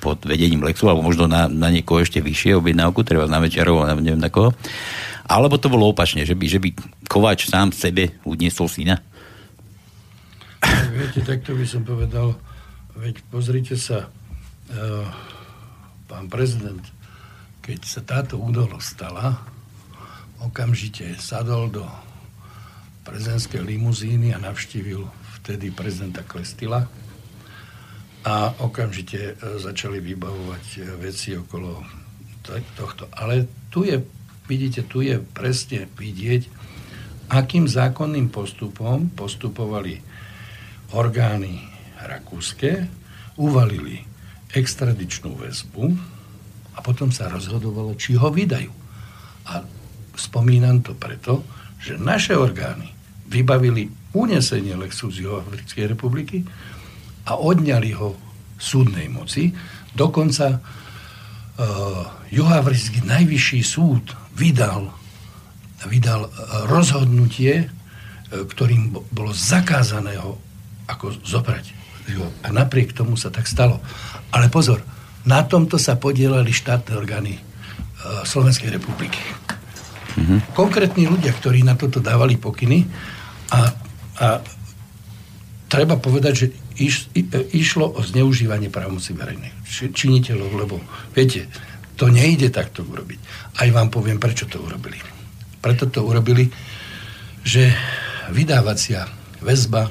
pod vedením Lexu, alebo možno na, na niekoho ešte vyššie objednávku, treba na Večarov, neviem na koho. Alebo to bolo opačne, že by, že by Kováč sám sebe uniesol syna. Viete, takto by som povedal, veď pozrite sa, uh, pán prezident, keď sa táto udalosť stala, okamžite sadol do prezidentskej limuzíny a navštívil vtedy prezidenta Klestila a okamžite e, začali vybavovať e, veci okolo tohto. Ale tu je, vidíte, tu je presne vidieť, akým zákonným postupom postupovali orgány rakúske, uvalili extradičnú väzbu a potom sa rozhodovalo, či ho vydajú. A Spomínam to preto, že naše orgány vybavili unesenie z Juhoafrickej republiky a odňali ho súdnej moci. Dokonca uh, Juhoafrický najvyšší súd vydal, vydal rozhodnutie, uh, ktorým bolo zakázané ho ako zobrať. A napriek tomu sa tak stalo. Ale pozor, na tomto sa podielali štátne orgány uh, Slovenskej republiky. Mm-hmm. Konkrétni ľudia, ktorí na toto dávali pokyny a, a treba povedať, že iš, i, išlo o zneužívanie právomoci verejnej činiteľov, lebo viete, to nejde takto urobiť. Aj vám poviem, prečo to urobili. Preto to urobili, že vydávacia väzba e,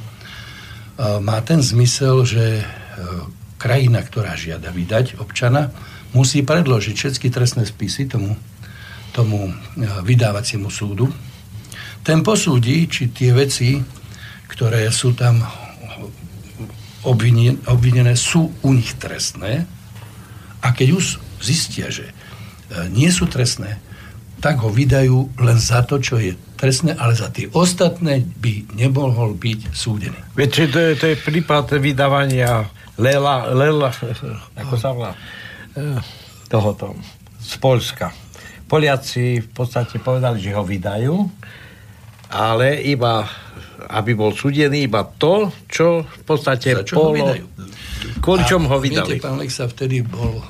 má ten zmysel, že e, krajina, ktorá žiada vydať občana, musí predložiť všetky trestné spisy tomu tomu e, vydávaciemu súdu. Ten posúdi, či tie veci, ktoré sú tam obvinené, sú u nich trestné a keď už zistia, že e, nie sú trestné, tak ho vydajú len za to, čo je trestné, ale za tie ostatné by nemohol byť súdený. Viete, to je, to je prípad vydávania Lela, Lela, ako sa volá, e, tohoto, z Polska Poliaci v podstate povedali, že ho vydajú, ale iba, aby bol súdený iba to, čo v podstate Za čo bolo... Ho vydajú? Kvôli čom ho vydali? Viete, pán Lexa vtedy bol uh,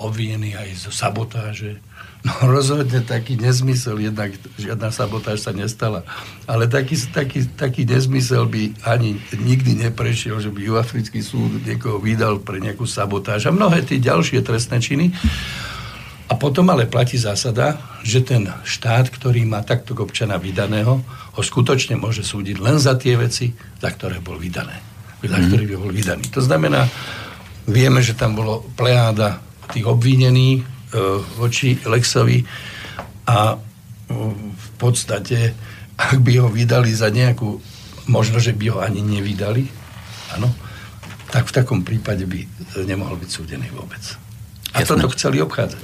obvinený aj zo sabotáže. No rozhodne taký nezmysel, jednak žiadna sabotáž sa nestala. Ale taký, taký, taký nezmysel by ani nikdy neprešiel, že by Juafrický súd niekoho vydal pre nejakú sabotáž. A mnohé tie ďalšie trestné činy. A potom ale platí zásada, že ten štát, ktorý má takto občana vydaného, ho skutočne môže súdiť len za tie veci, za ktoré bol vydané. Za mm. ktorý by bol vydaný. To znamená, vieme, že tam bolo plejáda tých obvinených voči Lexovi a e, v podstate, ak by ho vydali za nejakú, možno, že by ho ani nevydali, áno, tak v takom prípade by nemohol byť súdený vôbec. A Jasne. toto chceli obchádzať.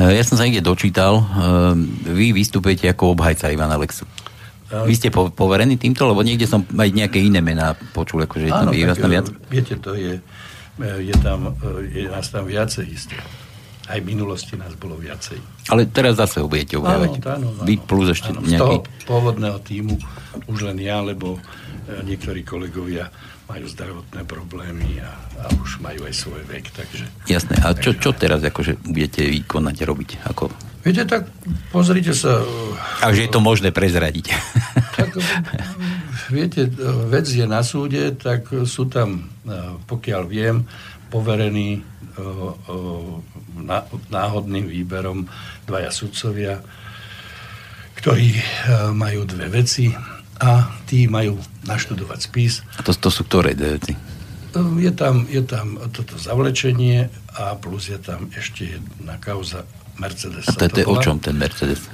Ja som sa niekde dočítal, vy vystupujete ako obhajca Ivana Lexu. Vy ste poverení týmto, lebo niekde som aj nejaké iné mená počul, akože je tam tak, viac. Viete, to je, je tam, je nás tam viacej isté. Aj v minulosti nás bolo viacej. Ale teraz zase ho budete obhajovať. Áno, áno, áno, Vy plus ešte áno, nejaký... Z toho pôvodného týmu už len ja, lebo eh, niektorí kolegovia majú zdravotné problémy a, a už majú aj svoj vek, takže... Jasné, a čo, čo teraz akože budete vykonať, robiť? Ako... Viete, tak pozrite sa... A že je to možné prezradiť. Tak, viete, vec je na súde, tak sú tam, pokiaľ viem, poverení náhodným výberom dvaja sudcovia, ktorí majú dve veci a tí majú naštudovať spis. A to, to sú ktoré dve veci? Je tam, je tam toto zavlečenie a plus je tam ešte jedna kauza Mercedes. A to, to je o čom ten Mercedes?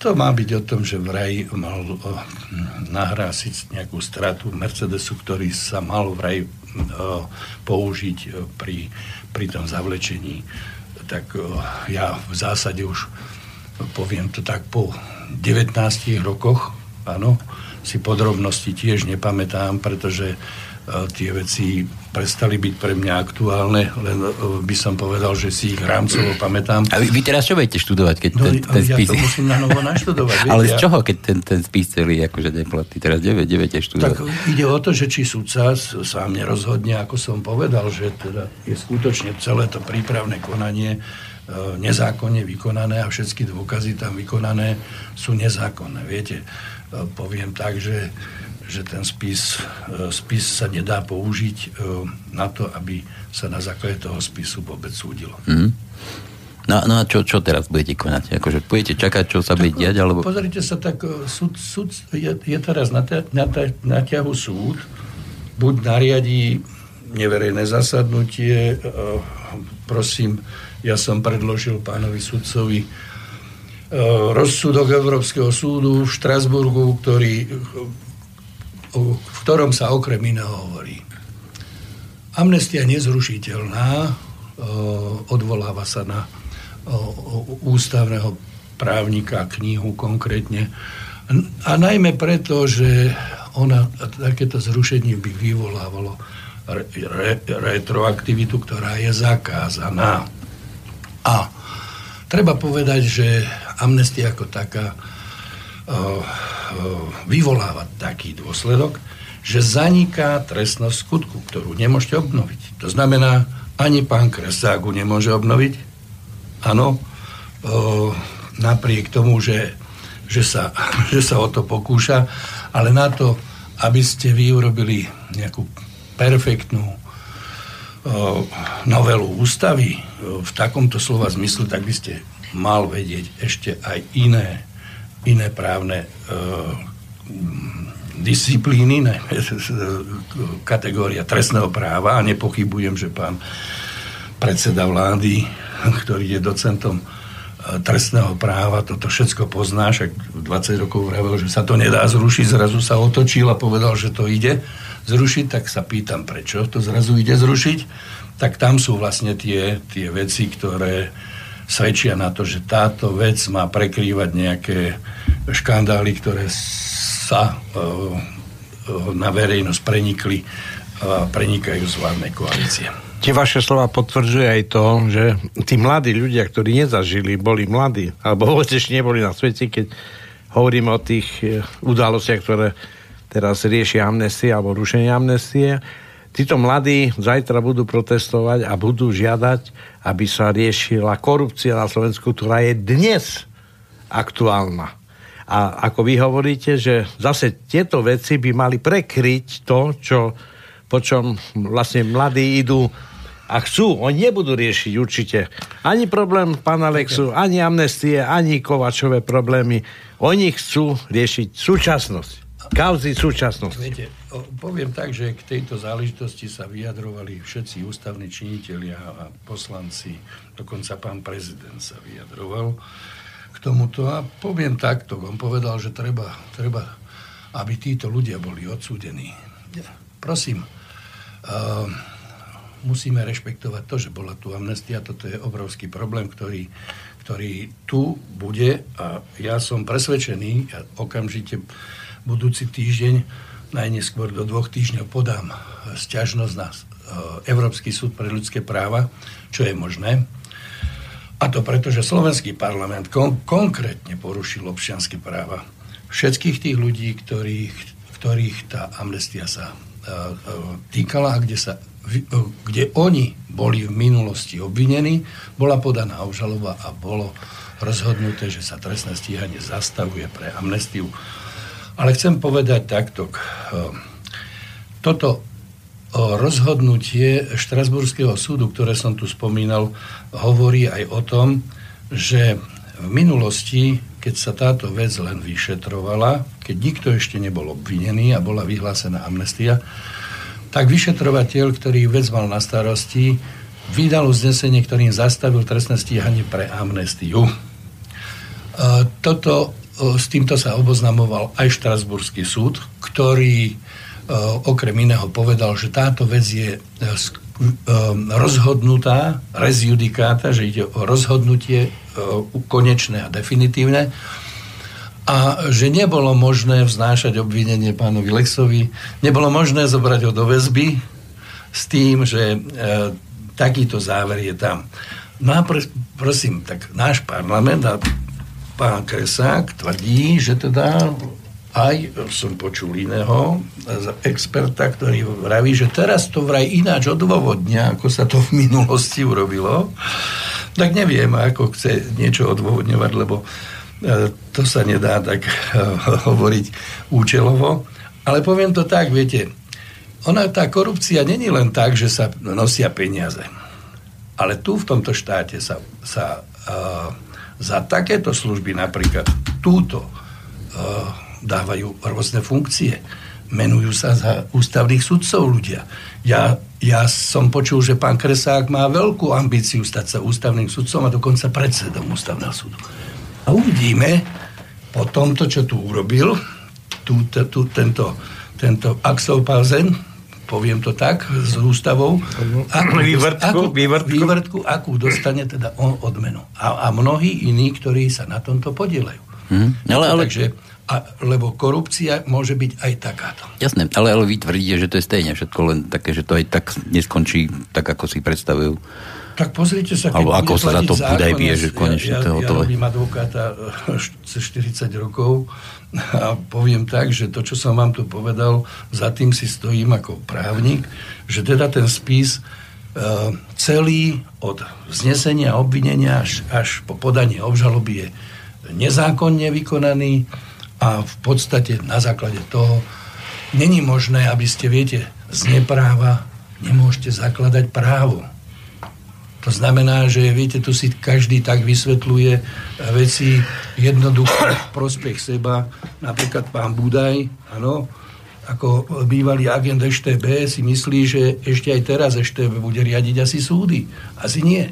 To má byť o tom, že vraj mal nahrásiť nejakú stratu Mercedesu, ktorý sa mal vraj použiť pri, pri tom zavlečení. Tak o, ja v zásade už poviem to tak po 19 rokoch, áno, si podrobnosti tiež nepamätám, pretože tie veci prestali byť pre mňa aktuálne, len e, by som povedal, že si ich rámcovo pamätám. A vy, vy teraz čo budete študovať, keď no, ten, ten ja spis... Ja to musím na novo naštudovať. Ale z čoho, keď ten, ten spis celý akože neplatí? Teraz 9, 9 študovať. Tak ide o to, že či sudca sám nerozhodne, ako som povedal, že teda je skutočne celé to prípravné konanie e, nezákonne vykonané a všetky dôkazy tam vykonané sú nezákonné. Viete, e, poviem tak, že že ten spis, e, spis sa nedá použiť e, na to, aby sa na základe toho spisu vôbec súdilo. Mm. No, no a čo, čo teraz budete konať? Akože budete čakať, čo sa bude diať? Alebo... Pozrite sa, tak e, súd, súd je, je teraz na, te, na, te, na ťahu súd, buď nariadí neverejné zasadnutie, prosím, ja som predložil pánovi sudcovi rozsudok Európskeho súdu v Štrasburgu, ktorý v ktorom sa okrem iného hovorí. Amnestia nezrušiteľná, odvoláva sa na ústavného právnika, knihu konkrétne. A najmä preto, že ona, takéto zrušenie by vyvolávalo re, re, retroaktivitu, ktorá je zakázaná. A treba povedať, že amnestia ako taká vyvolávať taký dôsledok, že zaniká trestnosť skutku, ktorú nemôžete obnoviť. To znamená, ani pán Kreságu nemôže obnoviť. Áno, napriek tomu, že, že, sa, že sa o to pokúša, ale na to, aby ste vy urobili nejakú perfektnú o, novelu ústavy v takomto slova zmyslu, tak by ste mal vedieť ešte aj iné iné právne e, disciplíny, ne, kategória trestného práva. A nepochybujem, že pán predseda vlády, ktorý je docentom e, trestného práva, toto všetko pozná, však 20 rokov vravel, že sa to nedá zrušiť, zrazu sa otočil a povedal, že to ide zrušiť, tak sa pýtam, prečo to zrazu ide zrušiť, tak tam sú vlastne tie, tie veci, ktoré svedčia na to, že táto vec má prekrývať nejaké škandály, ktoré sa e, e, na verejnosť prenikli a prenikajú z vládnej koalície. Tie vaše slova potvrdzuje aj to, že tí mladí ľudia, ktorí nezažili, boli mladí, alebo vôbec neboli na svete, keď hovoríme o tých e, udalostiach, ktoré teraz riešia amnestie alebo rušenie amnestie, títo mladí zajtra budú protestovať a budú žiadať, aby sa riešila korupcia na Slovensku, ktorá je dnes aktuálna. A ako vy hovoríte, že zase tieto veci by mali prekryť to, čo, po čom vlastne mladí idú a chcú, oni nebudú riešiť určite ani problém pána Lexu, ani amnestie, ani Kovačové problémy. Oni chcú riešiť súčasnosť. Kauzy súčasnosti. Viete, poviem tak, že k tejto záležitosti sa vyjadrovali všetci ústavní činitelia a poslanci, dokonca pán prezident sa vyjadroval k tomuto. A poviem takto, on povedal, že treba, treba aby títo ľudia boli odsúdení. Prosím, uh, musíme rešpektovať to, že bola tu amnestia, toto je obrovský problém, ktorý, ktorý tu bude. A ja som presvedčený, ja okamžite budúci týždeň najneskôr do dvoch týždňov podám sťažnosť na e, Európsky súd pre ľudské práva, čo je možné. A to preto, že slovenský parlament kon- konkrétne porušil občianske práva všetkých tých ľudí, ktorých, ktorých tá amnestia sa uh, týkala a kde, sa, kde oni boli v minulosti obvinení, bola podaná obžaloba a bolo rozhodnuté, že sa trestné stíhanie zastavuje pre amnestiu Ale chcem povedať takto. Toto rozhodnutie Štrasburského súdu, ktoré som tu spomínal, hovorí aj o tom, že v minulosti, keď sa táto vec len vyšetrovala, keď nikto ešte nebol obvinený a bola vyhlásená amnestia, tak vyšetrovateľ, ktorý vec mal na starosti, vydal uznesenie, ktorým zastavil trestné stíhanie pre amnestiu. Toto, s týmto sa oboznamoval aj Štrasburský súd, ktorý okrem iného povedal, že táto vec je rozhodnutá, rezjudikáta, že ide o rozhodnutie konečné a definitívne a že nebolo možné vznášať obvinenie pánovi Lexovi, nebolo možné zobrať ho do väzby s tým, že e, takýto záver je tam. No a pr- prosím, tak náš parlament a pán Kresák tvrdí, že teda aj som počul iného experta, ktorý vraví, že teraz to vraj ináč odôvodňa, ako sa to v minulosti urobilo. Tak neviem, ako chce niečo odôvodňovať, lebo E, to sa nedá tak e, hovoriť účelovo. Ale poviem to tak, viete, ona, tá korupcia není len tak, že sa nosia peniaze. Ale tu v tomto štáte sa, sa uh, za takéto služby napríklad túto uh, dávajú rôzne funkcie. Menujú sa za ústavných sudcov ľudia. Ja, ja som počul, že pán Kresák má veľkú ambíciu stať sa ústavným sudcom a dokonca predsedom ústavného súdu. A uvidíme po tomto, čo tu urobil, tu, tu, tento, tento Axel Pausen, poviem to tak, s ústavou. Akú, vývrtku, akú, vývrtku. vývrtku, akú dostane teda on odmenu. A, a mnohí iní, ktorí sa na tomto podielajú. Hmm. Ale, ale... Takže, a, lebo korupcia môže byť aj takáto. Jasné, ale, ale vy tvrdíte, že to je stejne všetko len také, že to aj tak neskončí tak, ako si predstavujú. Tak pozrite sa, keď Alebo ako sa za to bude vie, že konečne ja, to ja, ja robím advokáta cez 40 rokov a poviem tak, že to, čo som vám tu povedal, za tým si stojím ako právnik, že teda ten spis uh, celý od znesenia obvinenia až, až po podanie obžaloby je nezákonne vykonaný a v podstate na základe toho není možné, aby ste, viete, z nepráva nemôžete zakladať právo to znamená, že viete, tu si každý tak vysvetľuje veci jednoducho v prospech seba. Napríklad pán Budaj, áno, ako bývalý agent EŠTB si myslí, že ešte aj teraz EŠTB bude riadiť asi súdy. Asi nie.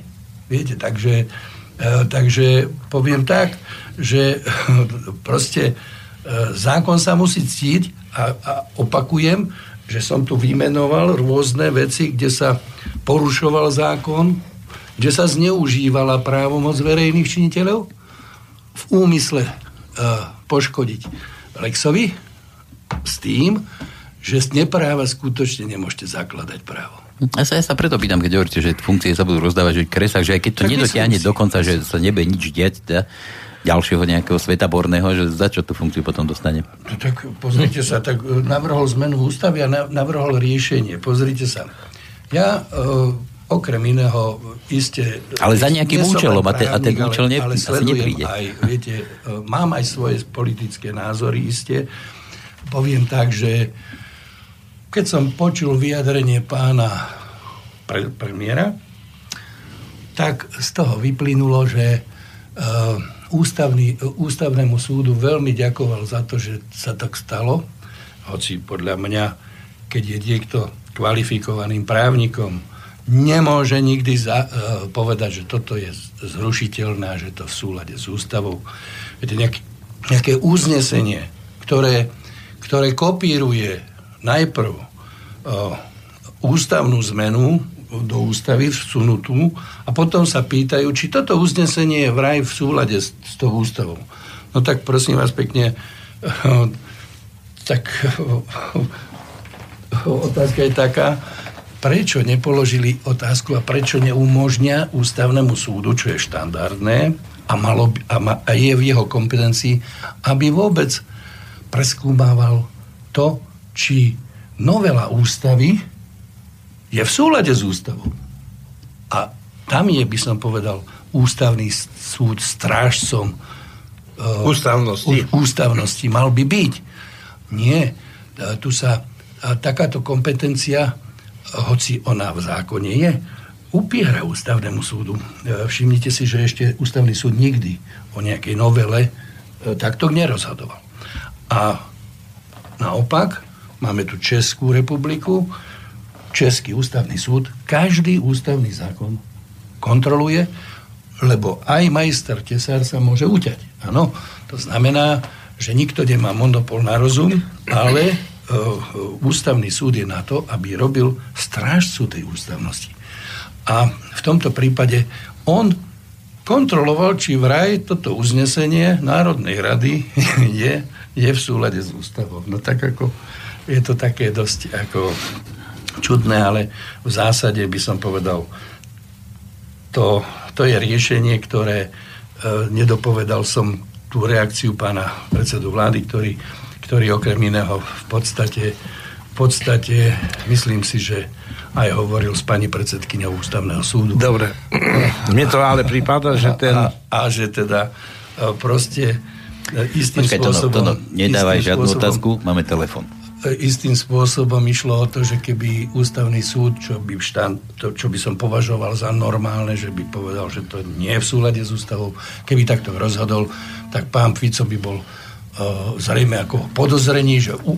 Viete, takže, e, takže poviem tak, že proste e, zákon sa musí ctiť a, a opakujem, že som tu vymenoval rôzne veci, kde sa porušoval zákon, že sa zneužívala právomoc verejných činiteľov v úmysle uh, poškodiť Lexovi s tým, že z nepráva skutočne nemôžete zakladať právo. Ja sa, ja sa preto pýtam, keď hovoríte, že funkcie sa budú rozdávať, že kresách, že aj keď to tak nedotiahne dokonca, že sa nebe nič diať, teda, ďalšieho nejakého svetaborného, že za čo tú funkciu potom dostane? No tak pozrite sa, tak e, navrhol zmenu ústavy a navrhol riešenie. Pozrite sa. Ja uh, okrem iného iste... Ale za nejakým účelom a, te, a ten účel ne, ale, ale nepríde. Aj, viete, e, mám aj svoje politické názory iste. Poviem tak, že keď som počul vyjadrenie pána pre, premiéra, tak z toho vyplynulo, že uh, ústavný, ústavnému súdu veľmi ďakoval za to, že sa tak stalo, hoci podľa mňa, keď je niekto kvalifikovaným právnikom, nemôže nikdy za, uh, povedať, že toto je zrušiteľné a že to v súlade s ústavou. Viete, nejak, nejaké uznesenie, ktoré, ktoré kopíruje najprv uh, ústavnú zmenu do ústavy vsunutú a potom sa pýtajú, či toto uznesenie je vraj v súlade s, s tou ústavou. No tak prosím vás pekne, uh, tak otázka je taká, prečo nepoložili otázku a prečo neumožňa ústavnému súdu, čo je štandardné a, malo, a, ma, a je v jeho kompetencii, aby vôbec preskúmával to, či novela ústavy je v súlade s ústavou. A tam je, by som povedal, ústavný súd strážcom uh, ústavnosti. ústavnosti. Mal by byť. Nie, tu sa takáto kompetencia, hoci ona v zákone je, upiera ústavnému súdu. Všimnite si, že ešte ústavný súd nikdy o nejakej novele takto nerozhodoval. A naopak, máme tu Českú republiku, Český ústavný súd, každý ústavný zákon kontroluje, lebo aj majster tesár sa môže uťať. Áno, to znamená, že nikto nemá monopol na rozum, ale ústavný súd je na to, aby robil strážcu tej ústavnosti. A v tomto prípade on kontroloval, či vraj toto uznesenie Národnej rady je, je v súlade s ústavou. No tak ako je to také dosť ako čudné, ale v zásade by som povedal, to, to je riešenie, ktoré e, nedopovedal som tú reakciu pána predsedu vlády, ktorý, ktorý okrem iného v podstate, v podstate myslím si, že aj hovoril s pani predsedkyňou ústavného súdu. Dobre. Mne to ale prípada, že ten... A, a, a že teda e, proste e, istým Počkaj, spôsobom... To, to, to, nedávaj žiadnu spôsobom, otázku, máme telefon. E, istým spôsobom išlo o to, že keby ústavný súd, čo by, štán, to, čo by som považoval za normálne, že by povedal, že to nie je v súlade s ústavou, keby takto rozhodol, tak pán Fico by bol zrejme ako podozrení, že u,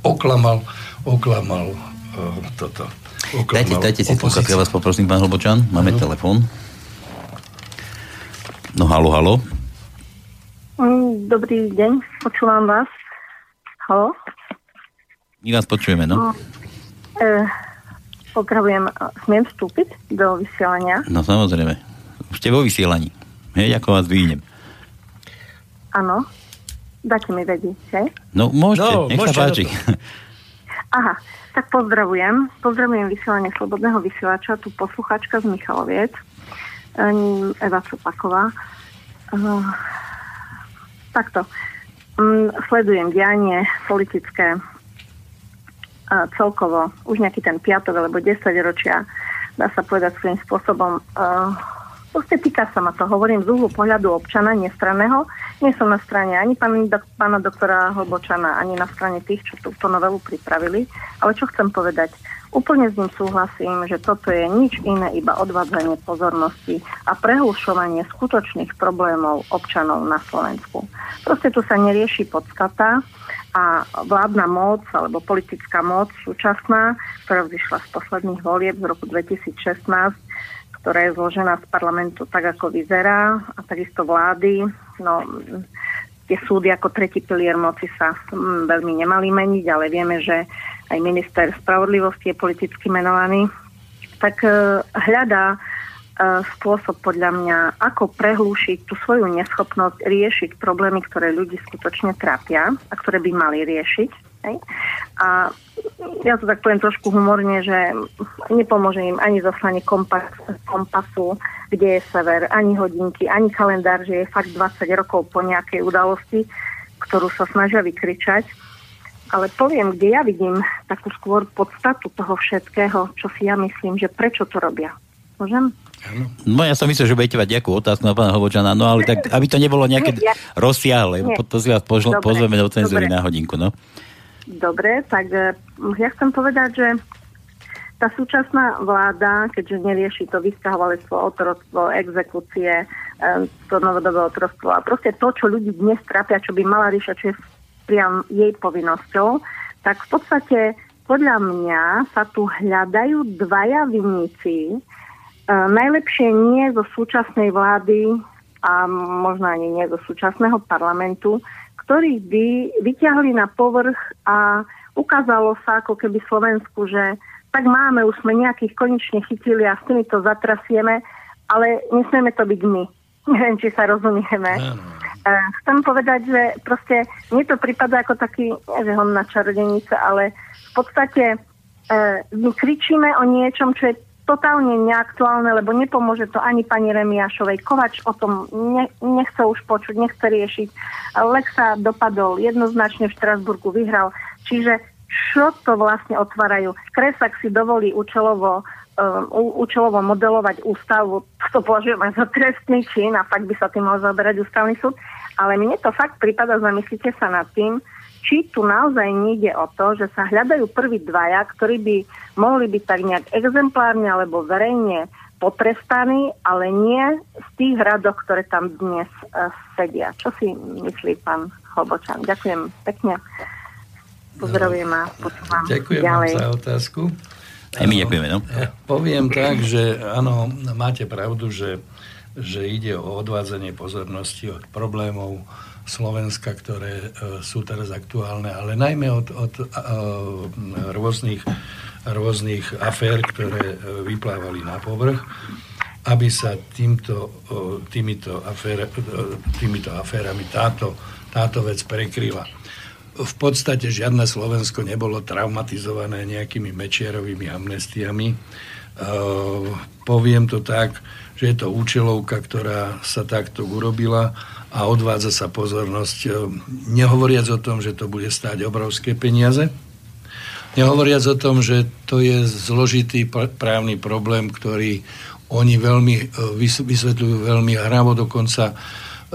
oklamal, oklamal uh, toto. Oklamal dajte, dajte si slúchať, ja vás poprosím, pán Hlbočan, máme no. telefón. No, halo, halo. Mm, dobrý deň, počúvam vás. Halo? My vás počujeme, no. E, pozdravujem, smiem vstúpiť do vysielania? No samozrejme. Už ste vo vysielaní. Hej, ako vás vyjdem. Áno. Dáte mi vedieť, hej? No, môžete, no, nech môžete sa páči. Aha, tak pozdravujem. Pozdravujem vysielanie Slobodného vysielača, tu posluchačka z Michaloviec, Eva Copaková. Uh, takto. Um, sledujem dianie politické uh, celkovo už nejaký ten piatok alebo 10 ročia, dá sa povedať svojím spôsobom uh, Proste týka sa ma to. Hovorím z úhlu pohľadu občana nestranného. Nie som na strane ani pána, pána doktora Hlbočana, ani na strane tých, čo túto novelu pripravili. Ale čo chcem povedať? Úplne s ním súhlasím, že toto je nič iné, iba odvádzanie pozornosti a prehlušovanie skutočných problémov občanov na Slovensku. Proste tu sa nerieši podstata a vládna moc alebo politická moc súčasná, ktorá vyšla z posledných volieb z roku 2016, ktorá je zložená z parlamentu tak, ako vyzerá a takisto vlády. No, tie súdy ako tretí pilier moci sa mm, veľmi nemali meniť, ale vieme, že aj minister spravodlivosti je politicky menovaný. Tak e, hľadá e, spôsob podľa mňa, ako prehlúšiť tú svoju neschopnosť riešiť problémy, ktoré ľudí skutočne trápia a ktoré by mali riešiť. Hej? A ja to tak poviem trošku humorne, že nepomôže im ani zaslanie kompas, kompasu, kde je sever, ani hodinky, ani kalendár, že je fakt 20 rokov po nejakej udalosti, ktorú sa snažia vykričať. Ale poviem, kde ja vidím takú skôr podstatu toho všetkého, čo si ja myslím, že prečo to robia. Môžem? No ja som myslel, že budete mať nejakú otázku na pána Hovočana, no ale tak, aby to nebolo nejaké ja, rozsiahle, to si vás pozveme do cenzury na hodinku, no. Dobre, tak eh, ja chcem povedať, že tá súčasná vláda, keďže nerieši to vysťahovalectvo, otroctvo, exekúcie, eh, to novodobé otroctvo a proste to, čo ľudí dnes trápia, čo by mala riešiť, čo je priam jej povinnosťou, tak v podstate podľa mňa sa tu hľadajú dvaja vinníci. E, najlepšie nie zo súčasnej vlády a možno ani nie zo súčasného parlamentu, ktorí by vyťahli na povrch a ukázalo sa ako keby Slovensku, že tak máme, už sme nejakých konečne chytili a s tými to zatrasieme, ale nesmieme to byť my. Neviem, či sa rozumieme. Uh, chcem povedať, že proste mne to prípada ako taký, že na čarodenica, ale v podstate uh, my kričíme o niečom, čo je totálne neaktuálne, lebo nepomôže to ani pani Remiašovej. Kovač o tom ne, nechce už počuť, nechce riešiť. Lexa dopadol jednoznačne v Štrasburgu, vyhral. Čiže čo to vlastne otvárajú? Kresak si dovolí účelovo, uh, účelovo modelovať ústavu, to považujem aj za trestný čin a fakt by sa tým mal zaoberať ústavný súd. Ale mne to fakt prípada, zamyslite sa nad tým, či tu naozaj nejde o to, že sa hľadajú prví dvaja, ktorí by mohli byť tak nejak exemplárne alebo verejne potrestaní, ale nie z tých radoch, ktoré tam dnes uh, sedia. Čo si myslí pán Hobočan? Ďakujem pekne. Pozdravujem a počúvam Ďakujem ďalej. za otázku. Aj my ďakujeme, no. Poviem tak, že áno, máte pravdu, že, že ide o odvádzanie pozornosti od problémov Slovenska, ktoré e, sú teraz aktuálne, ale najmä od, od e, rôznych, rôznych afér, ktoré e, vyplávali na povrch, aby sa týmto, týmito, afér, týmito aférami táto, táto vec prekryla v podstate žiadne Slovensko nebolo traumatizované nejakými mečierovými amnestiami. Poviem to tak, že je to účelovka, ktorá sa takto urobila a odvádza sa pozornosť, e, nehovoriac o tom, že to bude stáť obrovské peniaze, nehovoriac o tom, že to je zložitý právny problém, ktorý oni veľmi e, vysvetľujú veľmi hravo, dokonca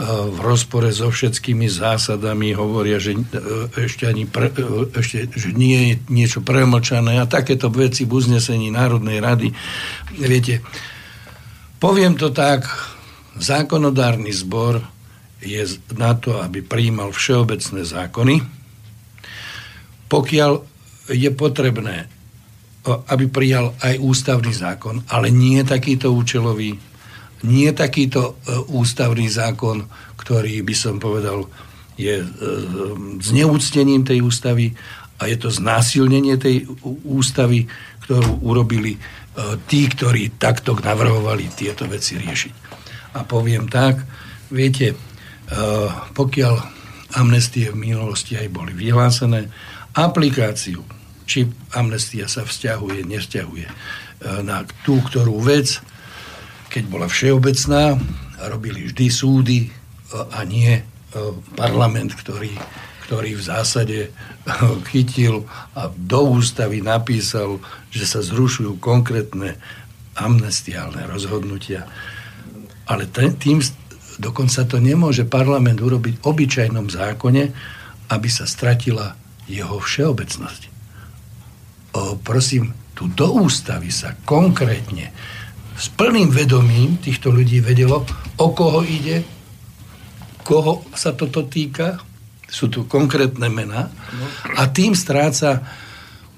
v rozpore so všetkými zásadami, hovoria, že e, ešte, ani pre, e, ešte že nie je niečo premlčané a takéto veci v uznesení Národnej rady. Viete, poviem to tak, zákonodárny zbor je na to, aby prijímal všeobecné zákony. Pokiaľ je potrebné, aby prijal aj ústavný zákon, ale nie takýto účelový, nie takýto e, ústavný zákon, ktorý by som povedal je e, zneúctením tej ústavy a je to znásilnenie tej ústavy, ktorú urobili e, tí, ktorí takto navrhovali tieto veci riešiť. A poviem tak, viete, pokiaľ amnestie v minulosti aj boli vyhlásené, aplikáciu, či amnestia sa vzťahuje, nevzťahuje na tú, ktorú vec, keď bola všeobecná, robili vždy súdy e, a nie parlament, ktorý, ktorý v zásade chytil a do ústavy napísal, že sa zrušujú konkrétne amnestiálne rozhodnutia. Ale tým dokonca to nemôže parlament urobiť v obyčajnom zákone, aby sa stratila jeho všeobecnosť. O, prosím, tu do ústavy sa konkrétne s plným vedomím týchto ľudí vedelo, o koho ide, koho sa toto týka, sú tu konkrétne mená. A tým stráca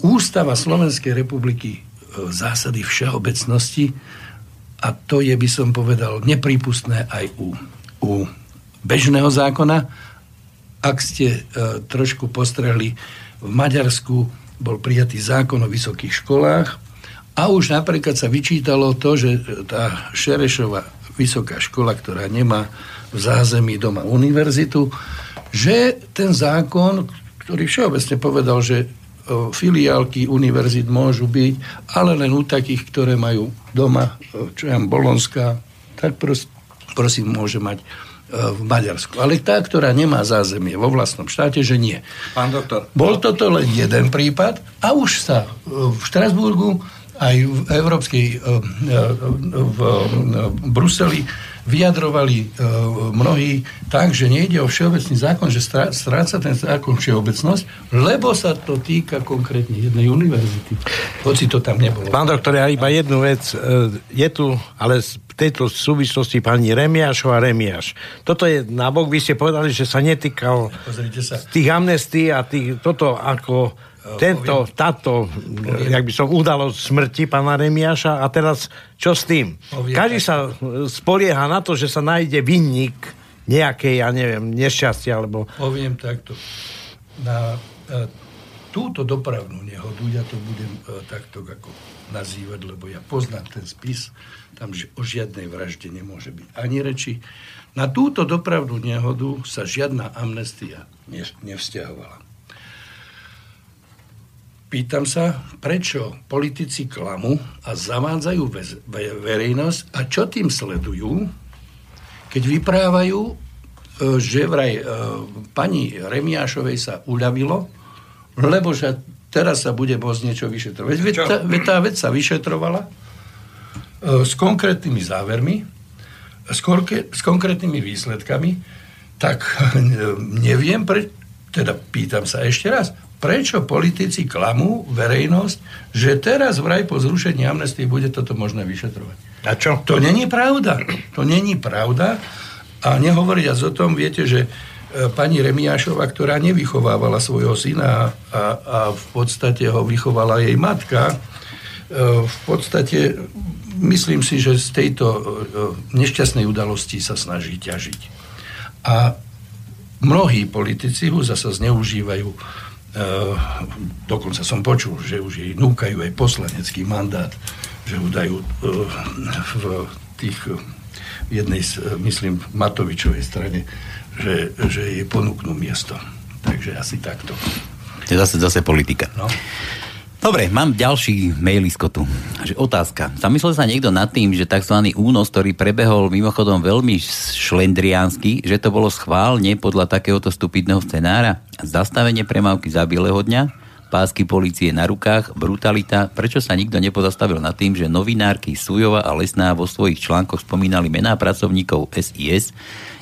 Ústava Slovenskej republiky e, zásady všeobecnosti a to je, by som povedal, nepripustné aj u, u bežného zákona. Ak ste e, trošku postrehli, v Maďarsku bol prijatý zákon o vysokých školách a už napríklad sa vyčítalo to, že tá Šerešová vysoká škola, ktorá nemá v zázemí doma univerzitu, že ten zákon, ktorý všeobecne povedal, že filiálky univerzit môžu byť, ale len u takých, ktoré majú doma, čo ja Bolonská, tak pros, prosím, môže mať v Maďarsku. Ale tá, ktorá nemá zázemie vo vlastnom štáte, že nie. Pán doktor. Bol toto len jeden prípad a už sa v Štrasburgu aj v Európskej, eh, eh, v Bruseli vyjadrovali mnohí tak, že nejde o všeobecný zákon, že stráca ten zákon všeobecnosť, lebo sa to týka konkrétne jednej univerzity. Hoci to tam nebolo. Pán doktor, ja iba jednu vec. Je tu, ale v tejto súvislosti pani Remiášová Remiáš. Toto je nabok, vy ste povedali, že sa netýkal sa. tých amnestí a tých, toto ako tento, poviem, táto, poviem. jak by som udalo smrti pána Remiaša a teraz čo s tým? Poviem, Každý sa spolieha na to, že sa nájde vinník nejakej, ja neviem, nešťastia, alebo... Poviem takto. Na e, túto dopravnú nehodu, ja to budem e, takto ako nazývať, lebo ja poznám ten spis, tam že o žiadnej vražde nemôže byť ani reči. Na túto dopravnú nehodu sa žiadna amnestia nevzťahovala. Pýtam sa, prečo politici klamu a zavádzajú verejnosť a čo tým sledujú, keď vyprávajú, e, že vraj e, pani Remiášovej sa uľavilo, lebo že teraz sa bude môcť niečo vyšetrovať. Veď tá, veď tá vec sa vyšetrovala e, s konkrétnymi závermi, s, korke, s konkrétnymi výsledkami, tak neviem, pre, teda pýtam sa ešte raz, prečo politici klamú verejnosť, že teraz vraj po zrušení amnestii bude toto možné vyšetrovať. A čo? To není pravda. To není pravda. A nehovoriac o tom, viete, že e, pani Remiášova, ktorá nevychovávala svojho syna a, a v podstate ho vychovala jej matka, e, v podstate myslím si, že z tejto e, nešťastnej udalosti sa snaží ťažiť. A mnohí politici ho zase zneužívajú dokonca som počul, že už jej núkajú aj poslanecký mandát, že ho dajú uh, v tých jednej, myslím, Matovičovej strane, že, že jej ponúknú miesto. Takže asi takto. To je zase, zase politika. No. Dobre, mám ďalší mailisko tu. Že otázka. Zamyslel sa niekto nad tým, že tzv. únos, ktorý prebehol mimochodom veľmi šlendriánsky, že to bolo schválne podľa takéhoto stupidného scenára? Zastavenie premávky za bieleho dňa, pásky policie na rukách, brutalita. Prečo sa nikto nepozastavil nad tým, že novinárky Sujova a Lesná vo svojich článkoch spomínali mená pracovníkov SIS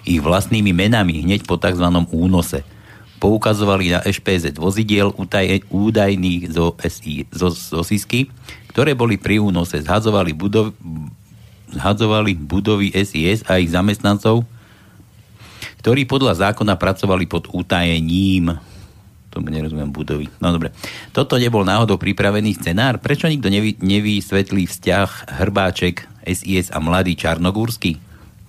ich vlastnými menami hneď po tzv. únose? Poukazovali na ešpz vozidiel údajných zo, SI, zo, zo SISky, ktoré boli pri únose, zhadzovali, budov, zhadzovali budovy SIS a ich zamestnancov, ktorí podľa zákona pracovali pod utajením. Tomu nerozumiem budovy. No dobre. Toto nebol náhodou pripravený scenár? Prečo nikto nevy, nevysvetlí vzťah Hrbáček, SIS a mladý Čarnogórsky?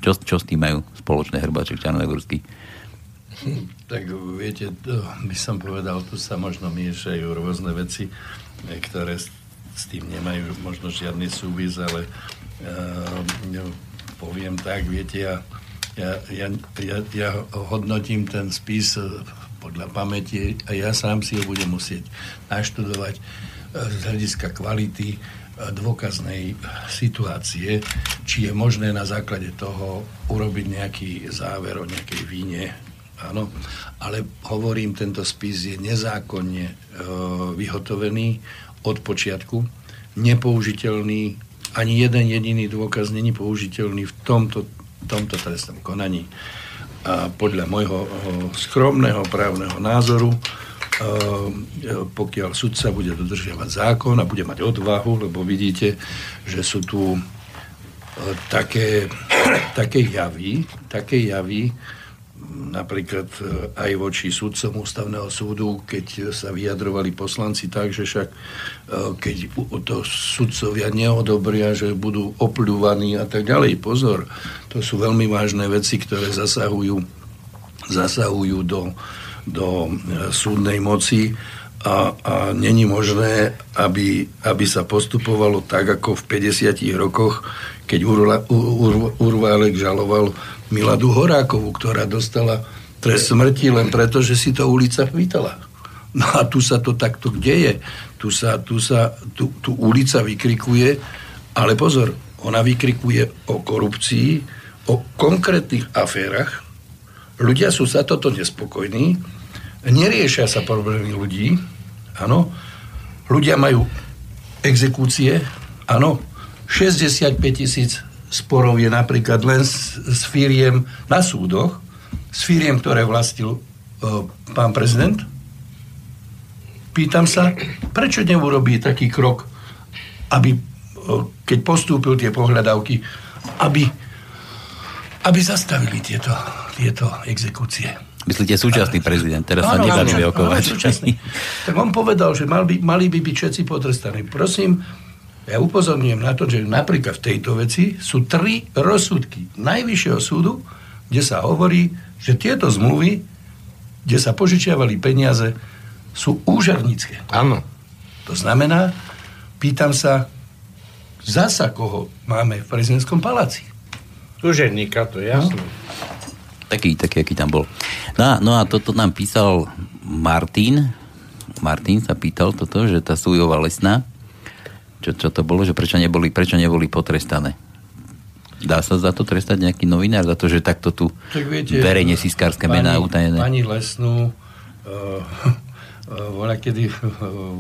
Čo, čo s tým majú spoločné Hrbáček, Čarnogórsky? Tak viete, by som povedal, tu sa možno miešajú rôzne veci, ktoré s, tým nemajú možno žiadny súvis, ale uh, poviem tak, viete, ja, ja, ja, ja, ja hodnotím ten spis e, podľa pamäti a ja sám si ho budem musieť naštudovať z hľadiska kvality dôkaznej situácie, či je možné na základe toho urobiť nejaký záver o nejakej víne Áno, ale hovorím, tento spis je nezákonne e, vyhotovený od počiatku, nepoužiteľný, ani jeden jediný dôkaz není použiteľný v tomto, tomto trestnom konaní. A podľa môjho e, skromného právneho názoru, e, pokiaľ sudca bude dodržiavať zákon a bude mať odvahu, lebo vidíte, že sú tu e, také, také javy, také javy, napríklad e, aj voči sudcom ústavného súdu, keď sa vyjadrovali poslanci tak, že však e, keď to sudcovia neodobria, že budú opľúvaní a tak ďalej. Pozor, to sú veľmi vážne veci, ktoré zasahujú, zasahujú do, do e, súdnej moci a, a není možné, aby, aby sa postupovalo tak, ako v 50 rokoch, keď Urva, Urva, Urválek žaloval Miladu Horákovú, ktorá dostala trest smrti len preto, že si to ulica vítala. No a tu sa to takto deje. Tu sa, tu sa tu, tu ulica vykrikuje, ale pozor, ona vykrikuje o korupcii, o konkrétnych aférach. Ľudia sú sa toto nespokojní, neriešia sa problémy ľudí, áno. Ľudia majú exekúcie, áno. 65 tisíc sporov je napríklad len s, s firiem na súdoch, s firiem, ktoré vlastil uh, pán prezident. Pýtam sa, prečo neurobí taký krok, aby, uh, keď postúpil tie pohľadavky, aby, aby zastavili tieto, tieto exekúcie. Myslíte súčasný prezident, teraz sa nedali vyokovať. Tak on povedal, že mal by, mali by byť všetci potrestaní. Prosím, ja upozorňujem na to, že napríklad v tejto veci sú tri rozsudky Najvyššieho súdu, kde sa hovorí, že tieto zmluvy, kde sa požičiavali peniaze, sú úžarnícke. Áno. To znamená, pýtam sa, zasa koho máme v prezidentskom paláci. Úžerníka, to je jasné. No. Taký, taký, aký tam bol. No, no a toto nám písal Martin. Martin sa pýtal toto, že tá sújová lesná, čo, čo to bolo, že prečo neboli, prečo neboli potrestané? Dá sa za to trestať nejaký novinár, za to, že takto tu tak viete, verejne siskárske mená utajené? Pani Lesnú uh, voľa, kedy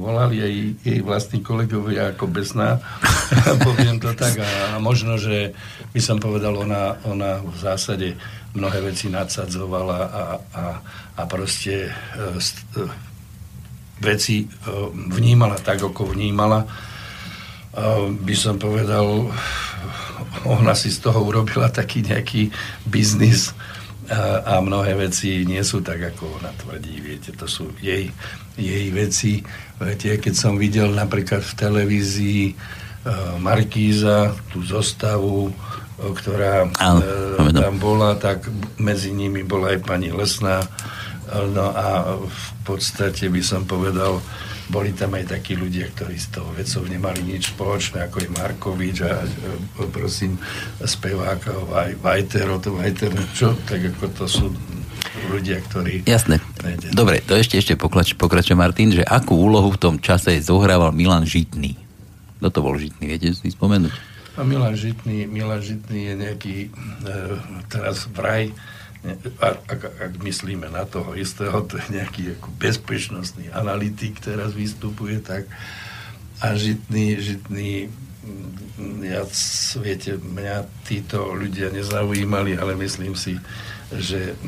volali aj jej vlastní kolegovia ako besná, poviem to tak, a, a možno, že by som povedal, ona, ona v zásade mnohé veci nadsadzovala a, a, a proste e, veci vnímala tak, ako vnímala. By som povedal, ona si z toho urobila taký nejaký biznis a, a mnohé veci nie sú tak, ako ona tvrdí. Viete, to sú jej, jej veci. Viete, keď som videl napríklad v televízii uh, Markíza, tú zostavu, uh, ktorá uh, tam bola, tak medzi nimi bola aj pani Lesná. No a v podstate by som povedal, boli tam aj takí ľudia, ktorí z toho vecov nemali nič spoločné, ako je Markovič a, a prosím, spevák Vajtero, to Vajter, čo, tak ako to sú ľudia, ktorí... Jasné. Nejde. Dobre, to ešte ešte pokrač, pokračuje Martin, že akú úlohu v tom čase zohrával Milan Žitný? Kto to bol Žitný, viete si spomenúť? A Milan Žitný, Milan Žitný je nejaký e, teraz vraj ak, ak, myslíme na toho istého, to je nejaký ako bezpečnostný analytik, teraz vystupuje, tak a žitný, žitný mm, ja, viete, mňa títo ľudia nezaujímali, ale myslím si, že,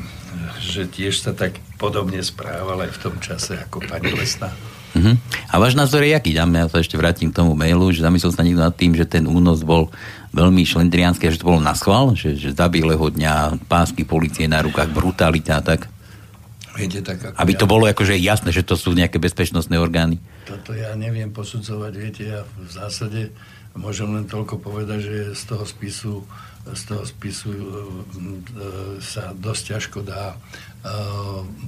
že tiež sa tak podobne správal aj v tom čase ako pani Lesná. Uh-huh. A váš názor je aký? Dáme, ja sa ešte vrátim k tomu mailu, že zamyslel sa niekto nad tým, že ten únos bol veľmi šlendriánske, že to bolo na schvál, že, že za bieleho dňa pásky policie na rukách, brutalita a tak. Viete, tak ako Aby to ja... bolo akože jasné, že to sú nejaké bezpečnostné orgány. Toto ja neviem posudzovať, viete, ja v zásade môžem len toľko povedať, že z toho spisu z toho spisu e, e, sa dosť ťažko dá e,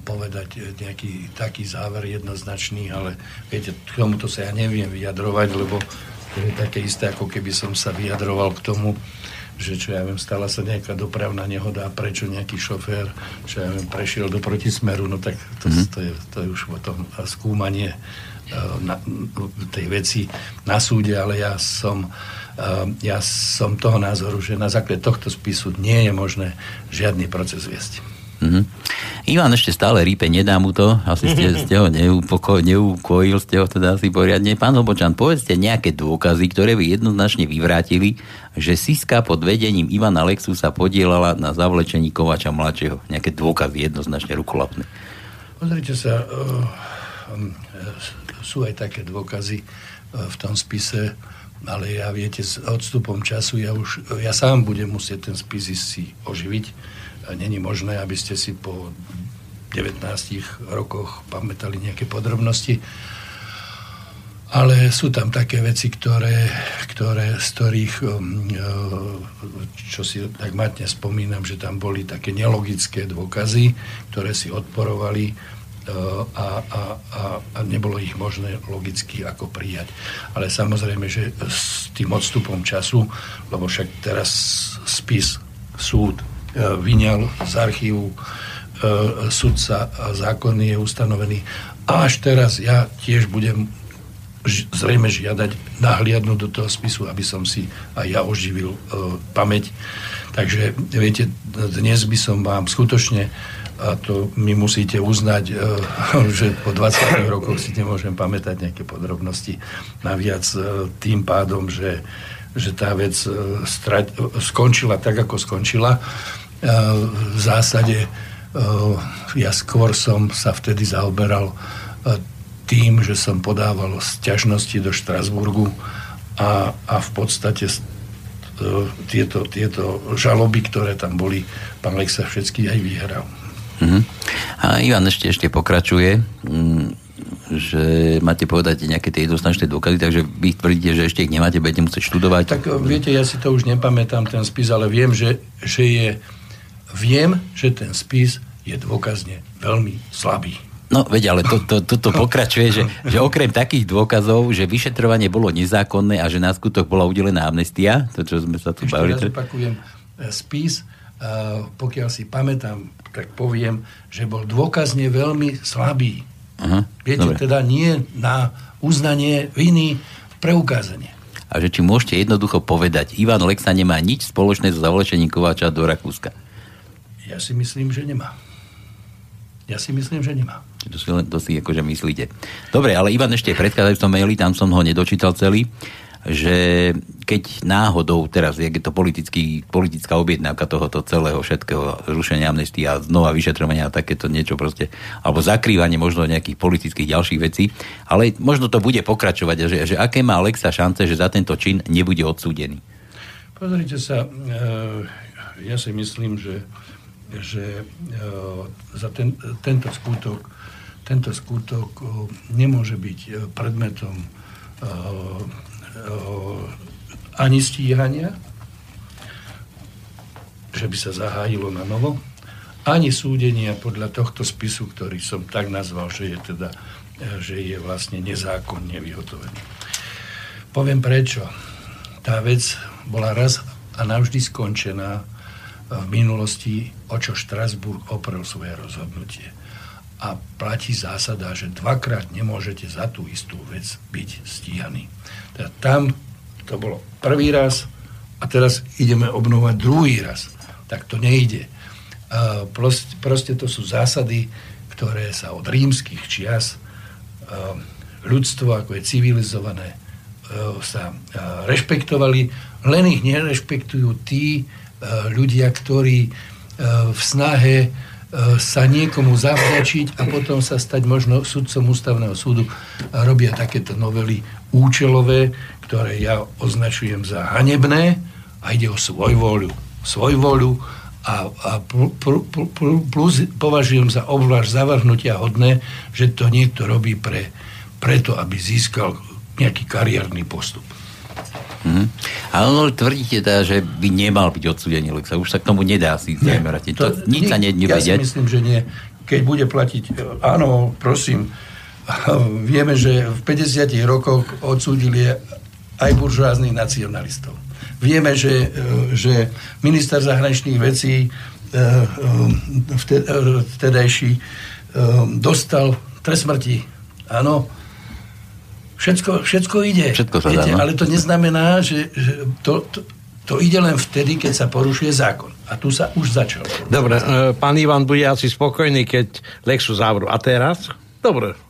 povedať nejaký taký záver jednoznačný, ale viete, k tomuto sa ja neviem vyjadrovať, lebo to je také isté, ako keby som sa vyjadroval k tomu, že čo ja viem, stala sa nejaká dopravná nehoda a prečo nejaký šofér, čo ja viem, prešiel do protismeru, no tak to, mm-hmm. to, je, to je už potom skúmanie na, tej veci na súde, ale ja som Ehm, ja som toho názoru, že na základe tohto spisu nie je možné žiadny proces viesť. Mm-hmm. Ivan ešte stále rípe, nedá mu to, asi ste, ste ho neupoko, neukojil, ste ho teda asi poriadne. Pán Hobočan, povedzte nejaké dôkazy, ktoré by jednoznačne vyvrátili, že Siska pod vedením Ivana Lexu sa podielala na zavlečení Kovača mladšieho. Nejaké dôkazy jednoznačne rukolapné. Pozrite sa, um, sú aj také dôkazy uh, v tom spise, ale ja viete, s odstupom času ja už, ja sám budem musieť ten spis si oživiť. Není možné, aby ste si po 19 rokoch pamätali nejaké podrobnosti. Ale sú tam také veci, ktoré, ktoré z ktorých, um, uh, čo si tak matne spomínam, že tam boli také nelogické dôkazy, ktoré si odporovali a, a, a, a nebolo ich možné logicky ako prijať. Ale samozrejme, že s tým odstupom času, lebo však teraz spis súd vyňal z archívu e, sudca a zákon je ustanovený. A až teraz ja tiež budem zrejme žiadať nahliadnúť do toho spisu, aby som si aj ja oživil e, pamäť. Takže viete, dnes by som vám skutočne a to mi musíte uznať, e, že po 20 rokoch si nemôžem pamätať nejaké podrobnosti. Naviac e, tým pádom, že, že tá vec e, strať, skončila tak, ako skončila. V zásade ja skôr som sa vtedy zaoberal tým, že som podával sťažnosti do Štrasburgu a, a v podstate tieto, tieto žaloby, ktoré tam boli, pán Lexa všetky aj vyhral. Uh-huh. A Ivan ešte, ešte pokračuje, mm, že máte povedať nejaké tie jednoznačné dôkazy, takže vy tvrdíte, že ešte ich nemáte, budete musieť študovať. Tak viete, ja si to už nepamätám, ten spis, ale viem, že, že je viem, že ten spis je dôkazne veľmi slabý. No, veď, ale toto to, to, to pokračuje, že, že okrem takých dôkazov, že vyšetrovanie bolo nezákonné a že na skutok bola udelená amnestia, to, čo sme sa tu Ešte bavili. Ešte opakujem, spis pokiaľ si pamätám, tak poviem, že bol dôkazne veľmi slabý. Aha, Viete, dobre. teda nie na uznanie viny preukázanie. A že či môžete jednoducho povedať, Ivan Lexa nemá nič spoločné so zavlečením Kováča do Rakúska. Ja si myslím, že nemá. Ja si myslím, že nemá. To si, len, to si akože myslíte. Dobre, ale Ivan ešte v predchádzajúcom maili, tam som ho nedočítal celý, že keď náhodou teraz je to politický, politická objednávka tohoto celého všetkého zrušenia amnestie a znova vyšetrovania a takéto niečo proste, alebo zakrývanie možno nejakých politických ďalších vecí, ale možno to bude pokračovať, že, že aké má Alexa šance, že za tento čin nebude odsúdený? Pozrite sa, e, ja si myslím, že, že e, za ten, tento skutok tento skutok nemôže byť predmetom ani stíhania, že by sa zahájilo na novo, ani súdenia podľa tohto spisu, ktorý som tak nazval, že je teda že je vlastne nezákonne vyhotovený. Poviem prečo. Tá vec bola raz a navždy skončená v minulosti, o čo Štrasburg oprel svoje rozhodnutie a platí zásada, že dvakrát nemôžete za tú istú vec byť stíhaní. Teda tam to bolo prvý raz a teraz ideme obnovať druhý raz. Tak to nejde. Proste, proste to sú zásady, ktoré sa od rímskych čias ľudstvo, ako je civilizované, sa rešpektovali, len ich nerešpektujú tí ľudia, ktorí v snahe sa niekomu zavďačiť a potom sa stať možno sudcom ústavného súdu a robia takéto novely účelové, ktoré ja označujem za hanebné a ide o svojvoľu. Svojvoľu a, a pl, pl, pl, plus považujem za obvlášť zavrhnutia hodné, že to niekto robí pre, preto, aby získal nejaký kariérny postup. Mm-hmm. Ale tvrdíte teda, že by nemal byť odsudený Lexa. Už sa k tomu nedá si vrátiť. To, to, nič sa nevedieť. Ja si myslím, že nie. Keď bude platiť, áno, prosím, vieme, že v 50 rokoch odsúdili aj buržoáznych nacionalistov. Vieme, že, že minister zahraničných vecí e, e, vtedajší e, dostal trest smrti. Áno, Všetko, všetko ide. Všetko sa Viete, dá, no? Ale to neznamená, že, že to, to, to ide len vtedy, keď sa porušuje zákon. A tu sa už začal. Dobre, e, pán Ivan bude asi spokojný, keď Lexu zavrú. A teraz? Dobre.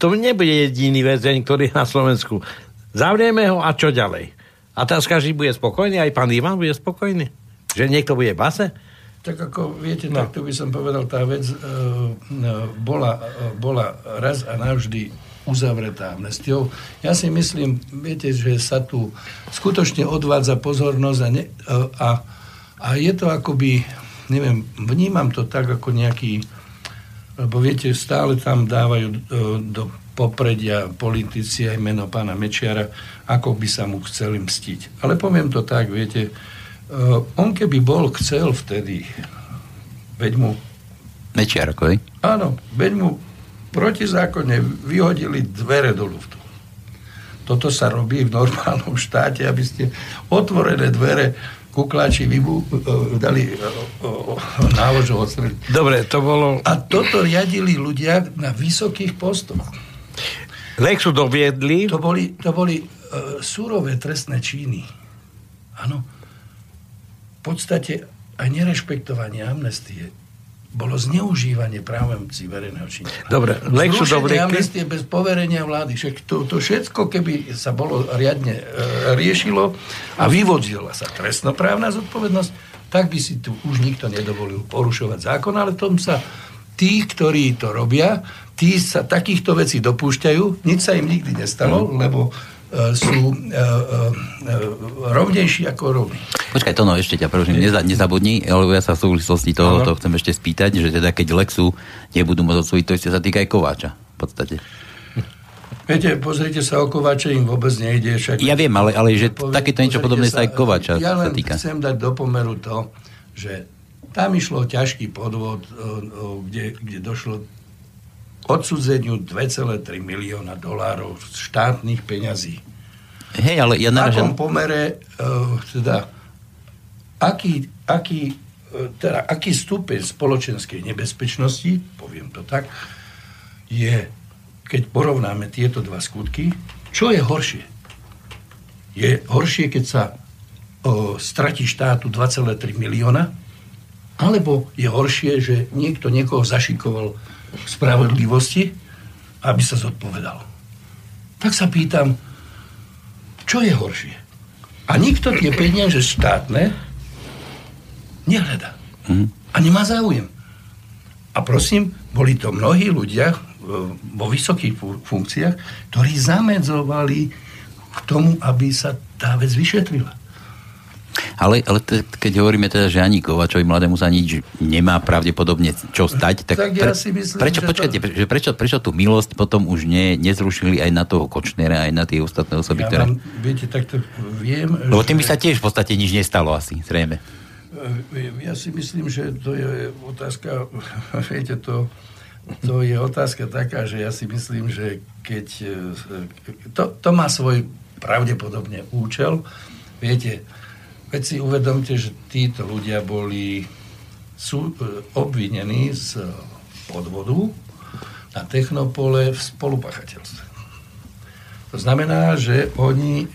To nebude jediný väzeň, ktorý je na Slovensku. Zavrieme ho a čo ďalej? A teraz každý bude spokojný, aj pán Ivan bude spokojný? Že niekto bude v base? Tak ako viete, no. tak tu by som povedal, tá vec e, bola, e, bola raz a navždy uzavretá amnestiou. Ja si myslím, viete, že sa tu skutočne odvádza pozornosť a, ne, a, a je to akoby, neviem, vnímam to tak ako nejaký, lebo viete, stále tam dávajú do, do popredia politici aj meno pána Mečiara, ako by sa mu chceli mstiť. Ale poviem to tak, viete, on keby bol chcel vtedy, veď mu... Mečiar, ako Áno, veď mu protizákonne vyhodili dvere do luftu. Toto sa robí v normálnom štáte, aby ste otvorené dvere kukláči vybu, e, dali e, náložov odstreliť. Dobre, to bolo... A toto riadili ľudia na vysokých postoch. Lexu doviedli... To boli, to boli uh, súrové trestné činy. Áno. V podstate aj nerešpektovanie amnestie bolo zneužívanie právomocí verejného činiteľa. Dobre, Lexu Zrušenie amnestie bez poverenia vlády. Však to, to všetko, keby sa bolo riadne e, riešilo a vyvodila sa trestnoprávna zodpovednosť, tak by si tu už nikto nedovolil porušovať zákon, ale tom sa tí, ktorí to robia, tí sa takýchto vecí dopúšťajú, nič sa im nikdy nestalo, mm. lebo E, sú e, e, rovnejší ako rovní. Počkaj, to no, ešte ťa prosím, neza, nezabudni, lebo ja sa v súvislosti toho to chcem ešte spýtať, že teda keď Lexu nebudú môcť odsúdiť, to ešte sa týka aj Kováča v podstate. Viete, pozrite sa, o Kováče im vôbec nejde. Však ja viem, ale, ale že povie, takéto niečo podobné sa aj Kováča ja len sa týka. chcem dať do pomeru to, že tam išlo ťažký podvod, kde, kde došlo odsudzeniu 2,3 milióna dolárov štátnych peňazí. Hej, ale ja naražam... V pomere, uh, teda, aký, aký, uh, teda, aký stupeň spoločenskej nebezpečnosti, poviem to tak, je, keď porovnáme tieto dva skutky, čo je horšie? Je horšie, keď sa uh, stratí štátu 2,3 milióna, alebo je horšie, že niekto niekoho zašikoval spravodlivosti, aby sa zodpovedalo. Tak sa pýtam, čo je horšie? A nikto tie peniaze štátne nehľadá. Mm. A nemá záujem. A prosím, boli to mnohí ľudia vo vysokých funkciách, ktorí zamedzovali k tomu, aby sa tá vec vyšetrila. Ale, ale te, keď hovoríme teda, že ani Kovačovi mladému sa nič nemá pravdepodobne čo stať, tak, tak ja si myslím, prečo, že počkajte, to... že prečo, prečo tú milosť potom už ne, nezrušili aj na toho Kočnera, aj na tie ostatné osoby, ja ktoré... Vám, viete, tak to viem... Lebo tým by sa tiež v podstate nič nestalo asi, zrejme. Ja si myslím, že to je otázka, viete, to, to je otázka taká, že ja si myslím, že keď... To, to má svoj pravdepodobne účel. Viete, Veď si uvedomte, že títo ľudia boli sú e, obvinení z podvodu na Technopole v spolupachateľstve. To znamená, že oni e,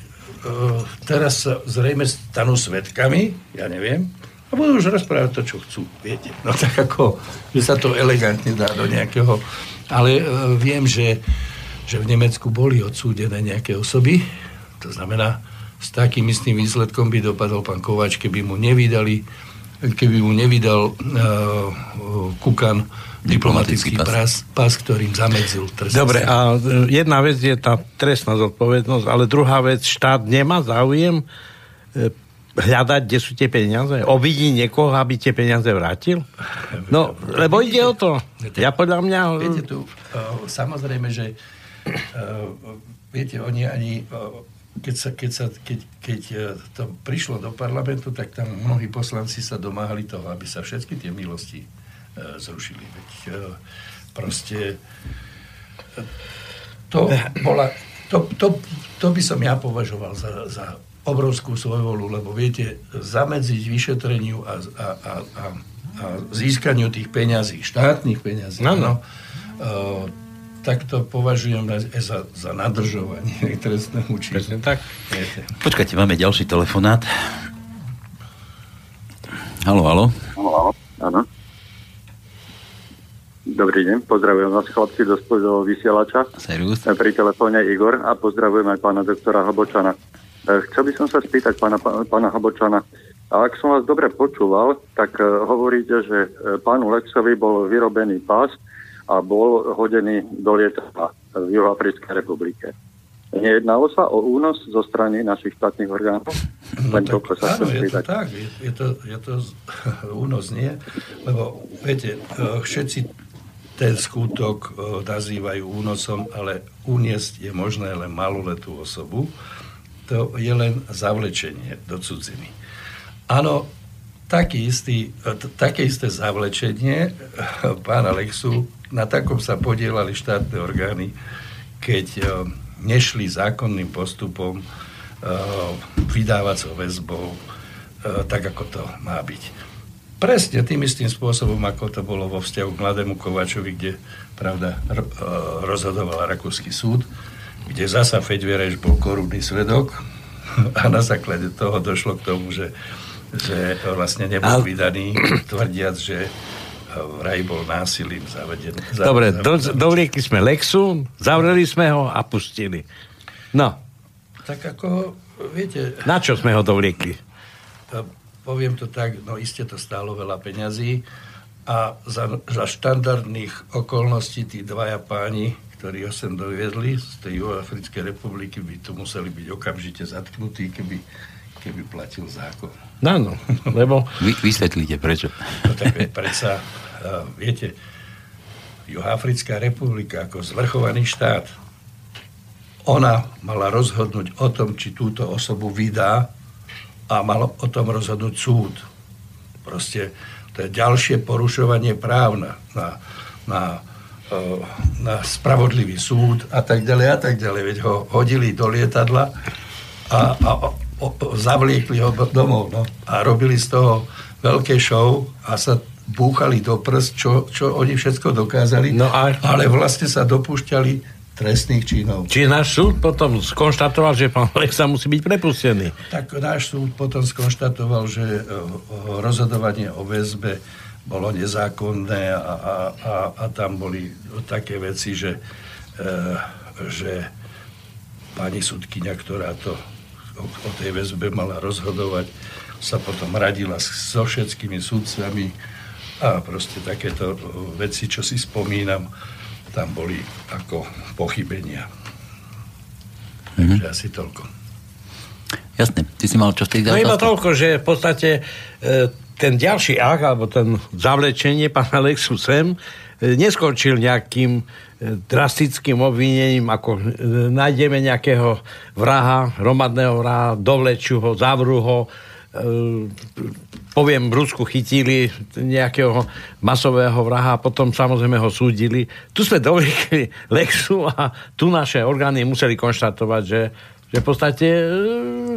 teraz zrejme stanú svetkami, ja neviem, a budú už rozprávať to, čo chcú, viete. No tak ako, že sa to elegantne dá do nejakého... Ale e, viem, že, že v Nemecku boli odsúdené nejaké osoby, to znamená, s takým istým výsledkom by dopadol pán Kováč, keby mu nevydali keby mu nevydal uh, Kukan diplomatický pas. pas, ktorým zamedzil trest. Dobre, a jedna vec je tá trestná zodpovednosť, ale druhá vec, štát nemá záujem e, hľadať, kde sú tie peniaze? Obvidí niekoho, aby tie peniaze vrátil? No, lebo ide o to. Ja podľa mňa... Viete tu, uh, samozrejme, že uh, viete, oni ani uh, keď, sa, keď, sa, keď, keď to prišlo do parlamentu, tak tam mnohí poslanci sa domáhali toho, aby sa všetky tie milosti zrušili. Veď proste to bola, to, to, to by som ja považoval za, za obrovskú svojvolu, lebo viete, zamedziť vyšetreniu a, a, a, a, a získaniu tých peňazí, štátnych peňazí, no, no. E, tak to považujem za, za nadržovanie trestného činu. Presne tak. Viete. Počkajte, máme ďalší telefonát. Halo, halo. Halo, halo. Áno. Dobrý deň, pozdravujem vás chlapci do, do vysielača. Servus. Pri telefóne Igor a pozdravujem aj pána doktora Habočana. E, chcel by som sa spýtať pána, pána Habočana, a ak som vás dobre počúval, tak e, hovoríte, že e, pánu Lexovi bol vyrobený pás, a bol hodený do lietadla v Juhoafrickej republike. Nejednalo sa o únos zo strany našich štátnych orgánov? No Len tak, sa áno, je to tak. Je, je, to, je to únos, nie? Lebo, viete, všetci ten skutok nazývajú únosom, ale uniesť je možné len maloletú osobu. To je len zavlečenie do cudziny. Áno, taký istý, také isté zavlečenie pána Lexu na takom sa podielali štátne orgány, keď uh, nešli zákonným postupom uh, vydávacou väzbou tak, ako to má byť. Presne tým istým spôsobom, ako to bolo vo vzťahu k mladému Kovačovi, kde pravda rozhodoval Rakúsky súd, kde zasa Fedvereš bol korunný svedok a na základe toho došlo k tomu, že, že vlastne nebol vydaný, tvrdiac, že vraj bol násilím zavedený. Dobre, do, dovliekli sme Lexu, zavreli sme ho a pustili. No. Tak ako, viete... Na čo sme ho dovliekli? Poviem to tak, no iste to stálo veľa peňazí a za, za štandardných okolností tí dvaja páni, ktorí ho sem doviedli z tej Juhoafrickej republiky, by tu museli byť okamžite zatknutí, keby, keby platil zákon. Áno, lebo... Vy, vysvetlíte, prečo. No tak predsa, uh, viete, Juhoafrická republika ako zvrchovaný štát, ona mala rozhodnúť o tom, či túto osobu vydá a mal o tom rozhodnúť súd. Proste to je ďalšie porušovanie práv na, na, na, na spravodlivý súd a tak ďalej a tak ďalej. Veď ho hodili do lietadla a, a zavliekli ho domov no, a robili z toho veľké show a sa búchali do prst, čo, čo oni všetko dokázali, no a... ale vlastne sa dopúšťali trestných činov. Či náš súd potom skonštatoval, že pán Lexa musí byť prepustený? Tak náš súd potom skonštatoval, že rozhodovanie o väzbe bolo nezákonné a, a, a, a tam boli také veci, že, e, že pani sudkynia, ktorá to o, o tej väzbe mala rozhodovať, sa potom radila so všetkými sudcami a proste takéto veci, čo si spomínam, tam boli ako pochybenia. Takže mm-hmm. asi toľko. Jasne, ty si mal čo v tej No iba toľko, že v podstate e, ten ďalší akt, alebo ten zavlečenie pána Lexu sem, e, neskončil nejakým e, drastickým obvinením, ako e, nájdeme nejakého vraha, hromadného vraha, dovleču ho, zavrú ho, poviem, v Rusku chytili nejakého masového vraha a potom samozrejme ho súdili. Tu sme dovlekli Lexu a tu naše orgány museli konštatovať, že že v podstate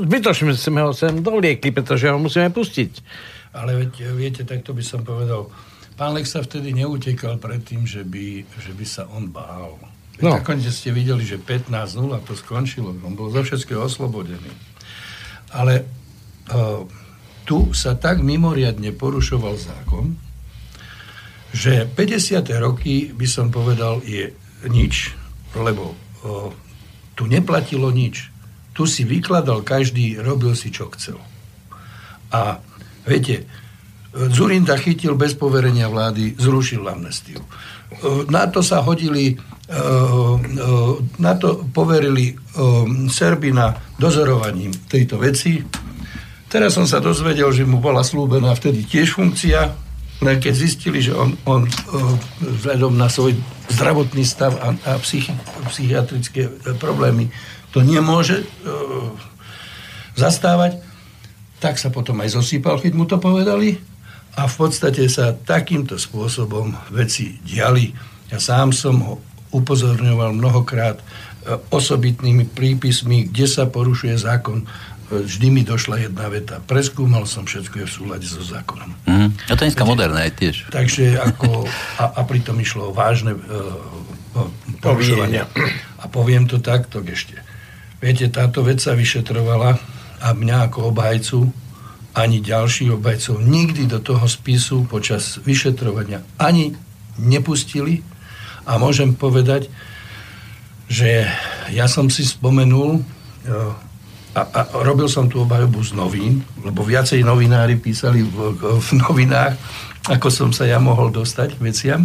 zbytočne sme ho sem dovliekli, pretože ho musíme pustiť. Ale viete, viete, tak to by som povedal. Pán Lex sa vtedy neutekal pred tým, že by, že by sa on bál. No. Nakoniec ste videli, že 15-0 to skončilo. On bol zo všetkého oslobodený. Ale uh, tu sa tak mimoriadne porušoval zákon, že 50. roky, by som povedal, je nič, lebo uh, tu neplatilo nič. Tu si vykladal každý, robil si, čo chcel. A Viete, Zurinda chytil bez poverenia vlády, zrušil amnestiu. Na to sa hodili, na to poverili Serbina dozorovaním tejto veci. Teraz som sa dozvedel, že mu bola slúbená vtedy tiež funkcia, keď zistili, že on, on vzhľadom na svoj zdravotný stav a, a psychi, psychiatrické problémy to nemôže zastávať, tak sa potom aj zosýpal, keď mu to povedali. A v podstate sa takýmto spôsobom veci diali. Ja sám som ho upozorňoval mnohokrát e, osobitnými prípismi, kde sa porušuje zákon. E, vždy mi došla jedna veta. Preskúmal som, všetko je v súlade so zákonom. Mm. A to je dneska moderné tiež. Takže ako, a, a pritom išlo o vážne uh, porušovania. A poviem to takto ešte. Viete, táto vec sa vyšetrovala a mňa ako obhajcu ani ďalších obhajcov nikdy do toho spisu počas vyšetrovania ani nepustili a môžem povedať, že ja som si spomenul a, a robil som tú obhajobu z novín, lebo viacej novinári písali v, v novinách, ako som sa ja mohol dostať k veciam.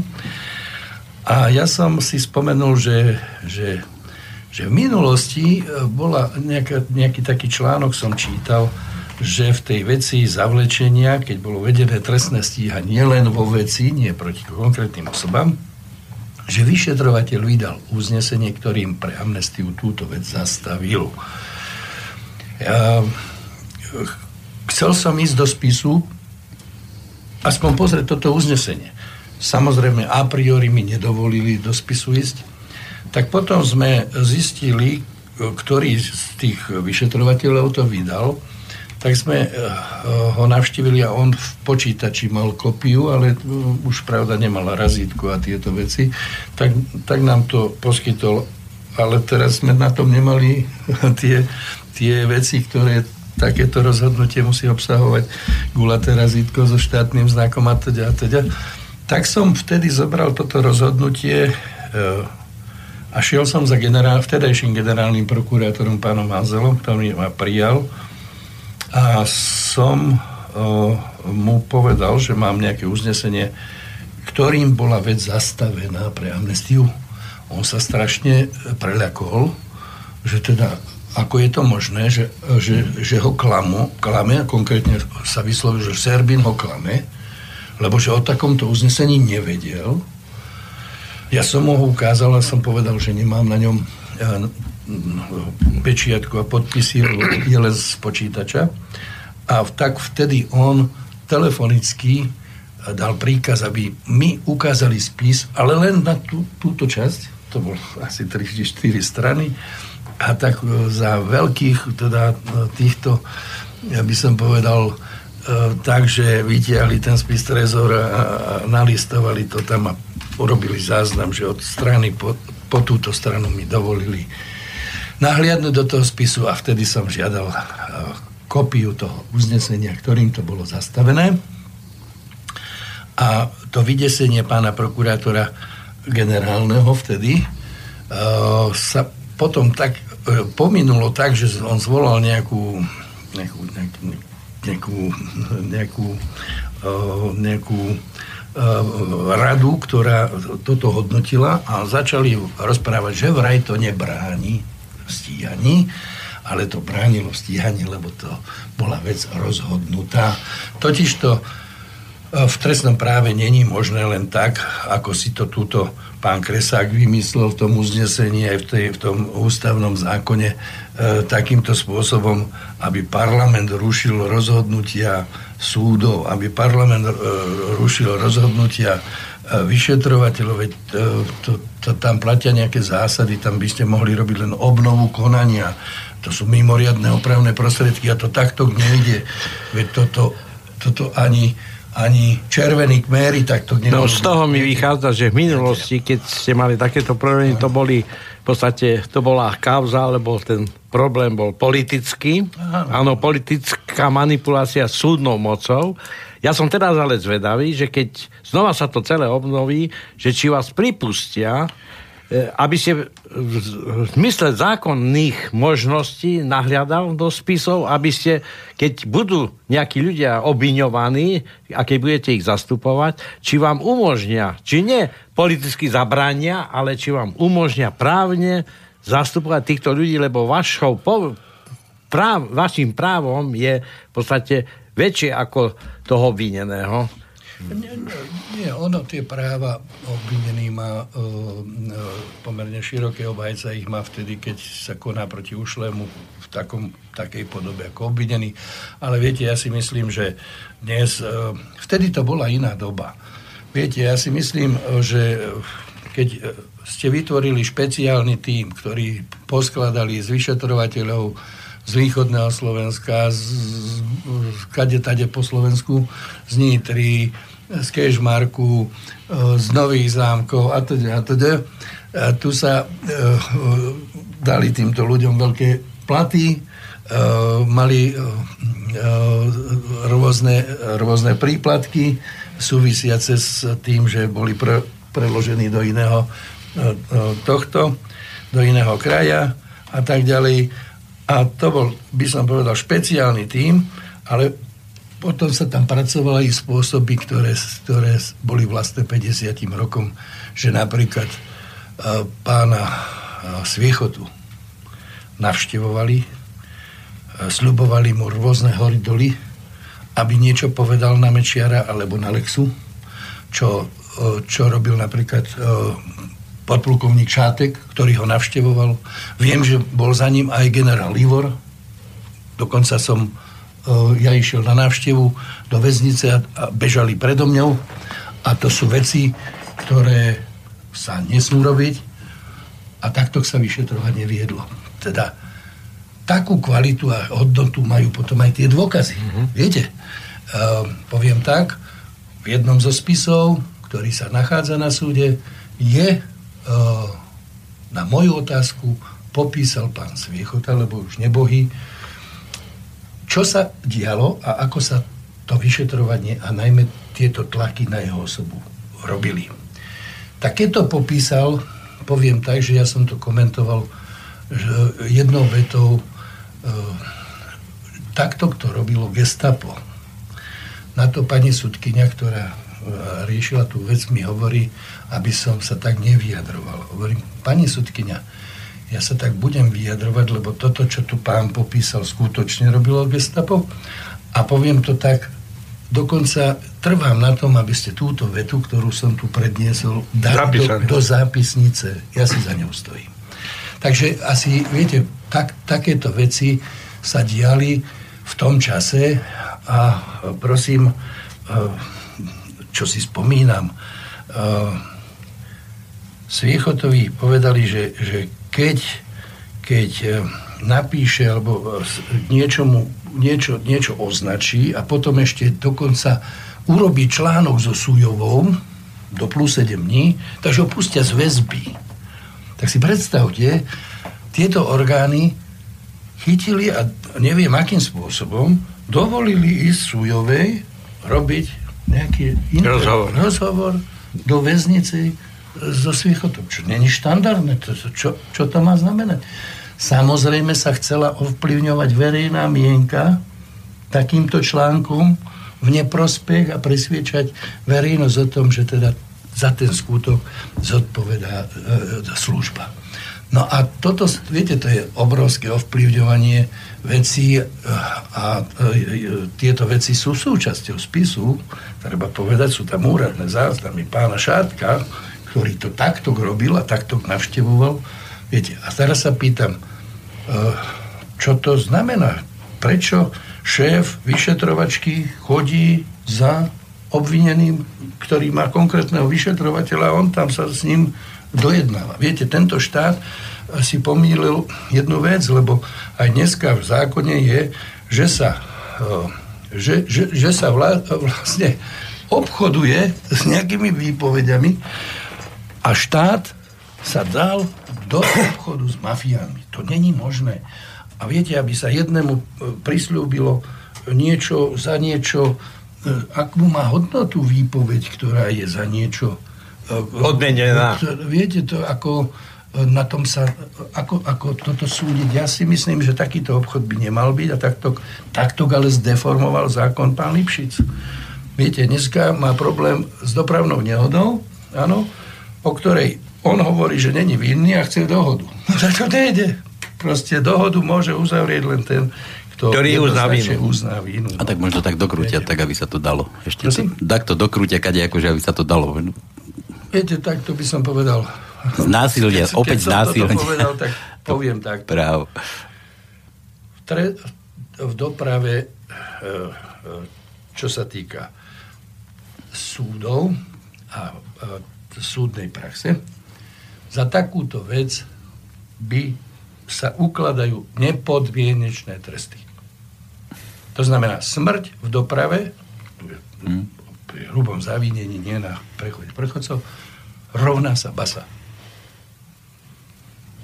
A ja som si spomenul, že, že že v minulosti e, bola nejaká, nejaký taký článok, som čítal, že v tej veci zavlečenia, keď bolo vedené trestné stíhanie len vo veci, nie proti konkrétnym osobám, že vyšetrovateľ vydal uznesenie, ktorým pre amnestiu túto vec zastavil. Ja, chcel som ísť do spisu aspoň pozrieť toto uznesenie. Samozrejme, a priori mi nedovolili do spisu ísť, tak potom sme zistili, ktorý z tých vyšetrovateľov to vydal, tak sme eh, ho navštívili a on v počítači mal kopiu, ale už pravda nemala razítku a tieto veci, tak, tak nám to poskytol. Ale teraz sme na tom nemali tie, tie veci, ktoré takéto rozhodnutie musí obsahovať gulaté razítko so štátnym znakom a teda a teda. Tak som vtedy zobral toto rozhodnutie eh, a šiel som za generál, vtedajším generálnym prokurátorom pánom Hanzelom, ktorý ma prijal a som o, mu povedal, že mám nejaké uznesenie, ktorým bola vec zastavená pre amnestiu. On sa strašne preľakol, že teda ako je to možné, že, že, že ho klamu, klame, a konkrétne sa vyslovil, že Serbin ho klame, lebo že o takomto uznesení nevedel, ja som mu ho ukázal a som povedal, že nemám na ňom eh, pečiatku a podpisy, je len z počítača. A tak vtedy on telefonicky eh, dal príkaz, aby my ukázali spis, ale len na tú, túto časť, to bol asi 3-4 strany, a tak eh, za veľkých teda týchto, ja by som povedal, takže vytiahli ten spis Trezor a, nalistovali to tam a urobili záznam, že od strany po, po túto stranu mi dovolili nahliadnúť do toho spisu a vtedy som žiadal kópiu toho uznesenia, ktorým to bolo zastavené. a to vydesenie pána prokurátora generálneho vtedy uh, sa potom tak uh, pominulo tak, že on zvolal nejakú nejakú, nejakú, nejakú, nejakú, nejakú radu, ktorá toto hodnotila a začali rozprávať, že vraj to nebráni stíhaní, ale to bránilo stíhanie, lebo to bola vec rozhodnutá. Totižto v trestnom práve není možné len tak, ako si to túto pán Kresák vymyslel v tom uznesení aj v, tej, v tom ústavnom zákone e, takýmto spôsobom, aby parlament rušil rozhodnutia súdov, aby parlament e, rušil rozhodnutia e, vyšetrovateľov, veď e, to, to, tam platia nejaké zásady, tam by ste mohli robiť len obnovu konania. To sú mimoriadne opravné prostriedky a to takto nejde. Veď toto, toto ani ani červený kméry, tak to nemôžu. No z toho mi vychádza, že v minulosti, keď ste mali takéto problémy, to boli podstate, to bola kauza, lebo ten problém bol politický. Áno, politická manipulácia súdnou mocou. Ja som teraz ale zvedavý, že keď znova sa to celé obnoví, že či vás pripustia, aby ste v zmysle zákonných možností nahliadal do spisov, aby ste, keď budú nejakí ľudia obviňovaní a keď budete ich zastupovať, či vám umožnia, či nie politicky zabrania, ale či vám umožnia právne zastupovať týchto ľudí, lebo vašou práv, vašim právom je v podstate väčšie ako toho obvineného. Nie, nie, ono tie práva obvinený má uh, pomerne široké obhajca, ich má vtedy, keď sa koná proti ušlému v takom, takej podobe ako obvinený. Ale viete, ja si myslím, že dnes, uh, vtedy to bola iná doba. Viete, ja si myslím, že keď ste vytvorili špeciálny tím, ktorý poskladali z vyšetrovateľov z východného Slovenska, z, z, kade tade po Slovensku, z Nitry, z Kešmarku, e, z Nových zámkov a teda a teda. A tu sa uh, dali týmto ľuďom veľké platy, uh, mali uh, rôzne, rôzne príplatky súvisiace s tým, že boli pre, preložení do iného tohto, do iného kraja a tak ďalej. A to bol, by som povedal, špeciálny tým, ale potom sa tam pracovali aj spôsoby, ktoré, ktoré boli vlastne 50 rokom, že napríklad uh, pána uh, Sviechotu navštevovali, uh, slubovali mu rôzne hory doly, aby niečo povedal na Mečiara alebo na Lexu, čo, čo robil napríklad podplukovník Šátek, ktorý ho navštevoval. Viem, že bol za ním aj generál Livor, dokonca som E, ja išiel na návštevu do väznice a bežali predo mňou a to sú veci, ktoré sa nesmú robiť a takto sa vyšetrovanie viedlo. Teda takú kvalitu a hodnotu majú potom aj tie dôkazy. Mm-hmm. Viete, uh, poviem tak, v jednom zo spisov, ktorý sa nachádza na súde, je na moju otázku popísal pán Sviechota, lebo už nebohý, čo sa dialo a ako sa to vyšetrovanie a najmä tieto tlaky na jeho osobu robili. Tak keď to popísal, poviem tak, že ja som to komentoval že jednou vetou, e, takto to robilo gestapo. Na to pani sudkynia, ktorá riešila tú vec, mi hovorí, aby som sa tak nevyjadroval. Hovorím, pani sudkynia, ja sa tak budem vyjadrovať, lebo toto, čo tu pán popísal, skutočne robilo gestapo. A poviem to tak, dokonca trvám na tom, aby ste túto vetu, ktorú som tu predniesol, dali do, do zápisnice. Ja si za ňou stojím. Takže asi, viete, tak, takéto veci sa diali v tom čase a prosím, čo si spomínam, Sviechotovi povedali, že, že keď, keď e, napíše alebo e, niečomu, niečo, niečo označí a potom ešte dokonca urobí článok so Sújovou do plus 7 dní, takže ho pustia z väzby. Tak si predstavte, tieto orgány chytili a neviem akým spôsobom dovolili ísť Sújovej robiť nejaký inter- Rozhovor. rozhovor do väznice so Svichotom. Čo není štandardné, to, to- čo, čo to má znamenať? Samozrejme sa chcela ovplyvňovať verejná mienka takýmto článkom v neprospech a presviečať verejnosť o tom, že teda za ten skutok zodpovedá e, e, služba. No a toto, viete, to je obrovské ovplyvňovanie vecí e, a e, e, tieto veci sú súčasťou spisu. Treba povedať, sú tam úradné záznamy pána Šátka, ktorý to takto robil a takto navštevoval. Viete, a teraz sa pýtam, e, čo to znamená? Prečo šéf vyšetrovačky chodí za obvineným, ktorý má konkrétneho vyšetrovateľa on tam sa s ním dojednáva. Viete, tento štát si pomýlil jednu vec, lebo aj dneska v zákone je, že sa, e, že, že, že sa vla, vlastne obchoduje s nejakými výpovediami a štát sa dal do obchodu s mafiánmi. To není možné. A viete, aby sa jednému prislúbilo niečo za niečo, akú má hodnotu výpoveď, ktorá je za niečo Odmenená. to- Viete to, ako e, na tom sa, ako, ako toto súdiť. Ja si myslím, že takýto obchod by nemal byť a takto, takto ale zdeformoval zákon pán Lipšic. Viete, dneska má problém s dopravnou nehodou, áno, o ktorej on hovorí, že není vinný a chce dohodu. No tak to nejde. Proste dohodu môže uzavrieť len ten, kto Ktorý uzná vinu. uzná vinu. A tak možno tak dokrútia, Viete. tak aby sa to dalo. Ešte to, Prosím? tak to dokrútia, kade akože aby sa to dalo. Viete, tak to by som povedal. Znásilnia, Keď- opäť keď toto znásilnia. povedal, tak poviem tak. Práv. v, tre, v doprave, e, e, čo sa týka súdov a e, súdnej praxe, za takúto vec by sa ukladajú nepodmienečné tresty. To znamená smrť v doprave, pri hrubom zavinení, nie na prechode prechodcov, rovná sa basa.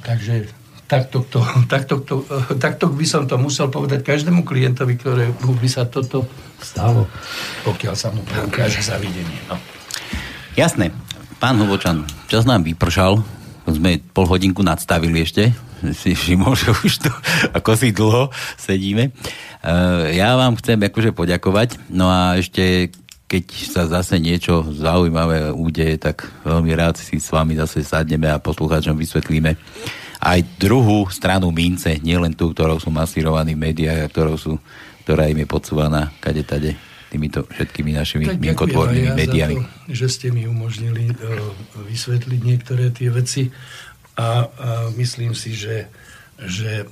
Takže takto, to, takto, to, takto by som to musel povedať každému klientovi, ktorému by sa toto stalo, pokiaľ sa mu preukáže zavidenie. No. Jasné. Pán Hovočan, čas nám vypršal. Sme pol hodinku nadstavili ešte. Si všimol, že už tu ako si dlho sedíme. Uh, ja vám chcem akože poďakovať. No a ešte keď sa zase niečo zaujímavé udeje, tak veľmi rád si s vami zase sadneme a poslucháčom vysvetlíme aj druhú stranu mince, nielen tú, ktorou sú masírovaní v médiách a ktorou sú, ktorá im je podsúvaná kade tade týmito všetkými našimi Tak mienkotvornými ja médiami. To, že ste mi umožnili uh, vysvetliť niektoré tie veci a, a myslím si, že, že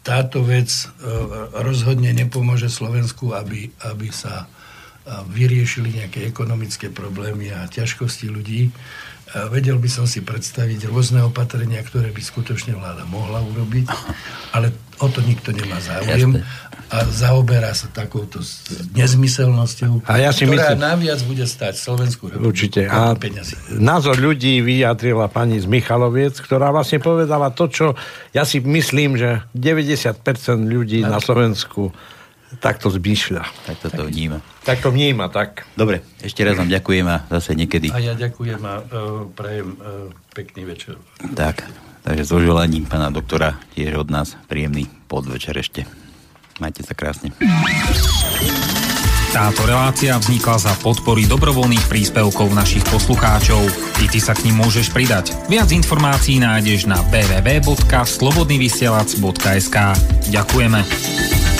táto vec uh, rozhodne nepomôže Slovensku, aby, aby sa vyriešili nejaké ekonomické problémy a ťažkosti ľudí. Vedel by som si predstaviť rôzne opatrenia, ktoré by skutočne vláda mohla urobiť, ale o to nikto nemá záujem a zaoberá sa takouto nezmyselnosťou, A ja si ktorá myslím- naviac bude stať Slovensku republiku Určite. A názor ľudí vyjadrila pani z Michaloviec, ktorá vlastne povedala to, čo ja si myslím, že 90% ľudí na Slovensku takto zmýšľa. Tak toto vníma. Tak to vníma, tak. Dobre, ešte raz vám ďakujem a zase niekedy. A ja ďakujem a uh, prajem uh, pekný večer. Tak, takže so želaním pána doktora tiež od nás príjemný podvečer ešte. Majte sa krásne. Táto relácia vznikla za podpory dobrovoľných príspevkov našich poslucháčov. I ty sa k ním môžeš pridať. Viac informácií nájdeš na www.slobodnyvysielac.sk Ďakujeme.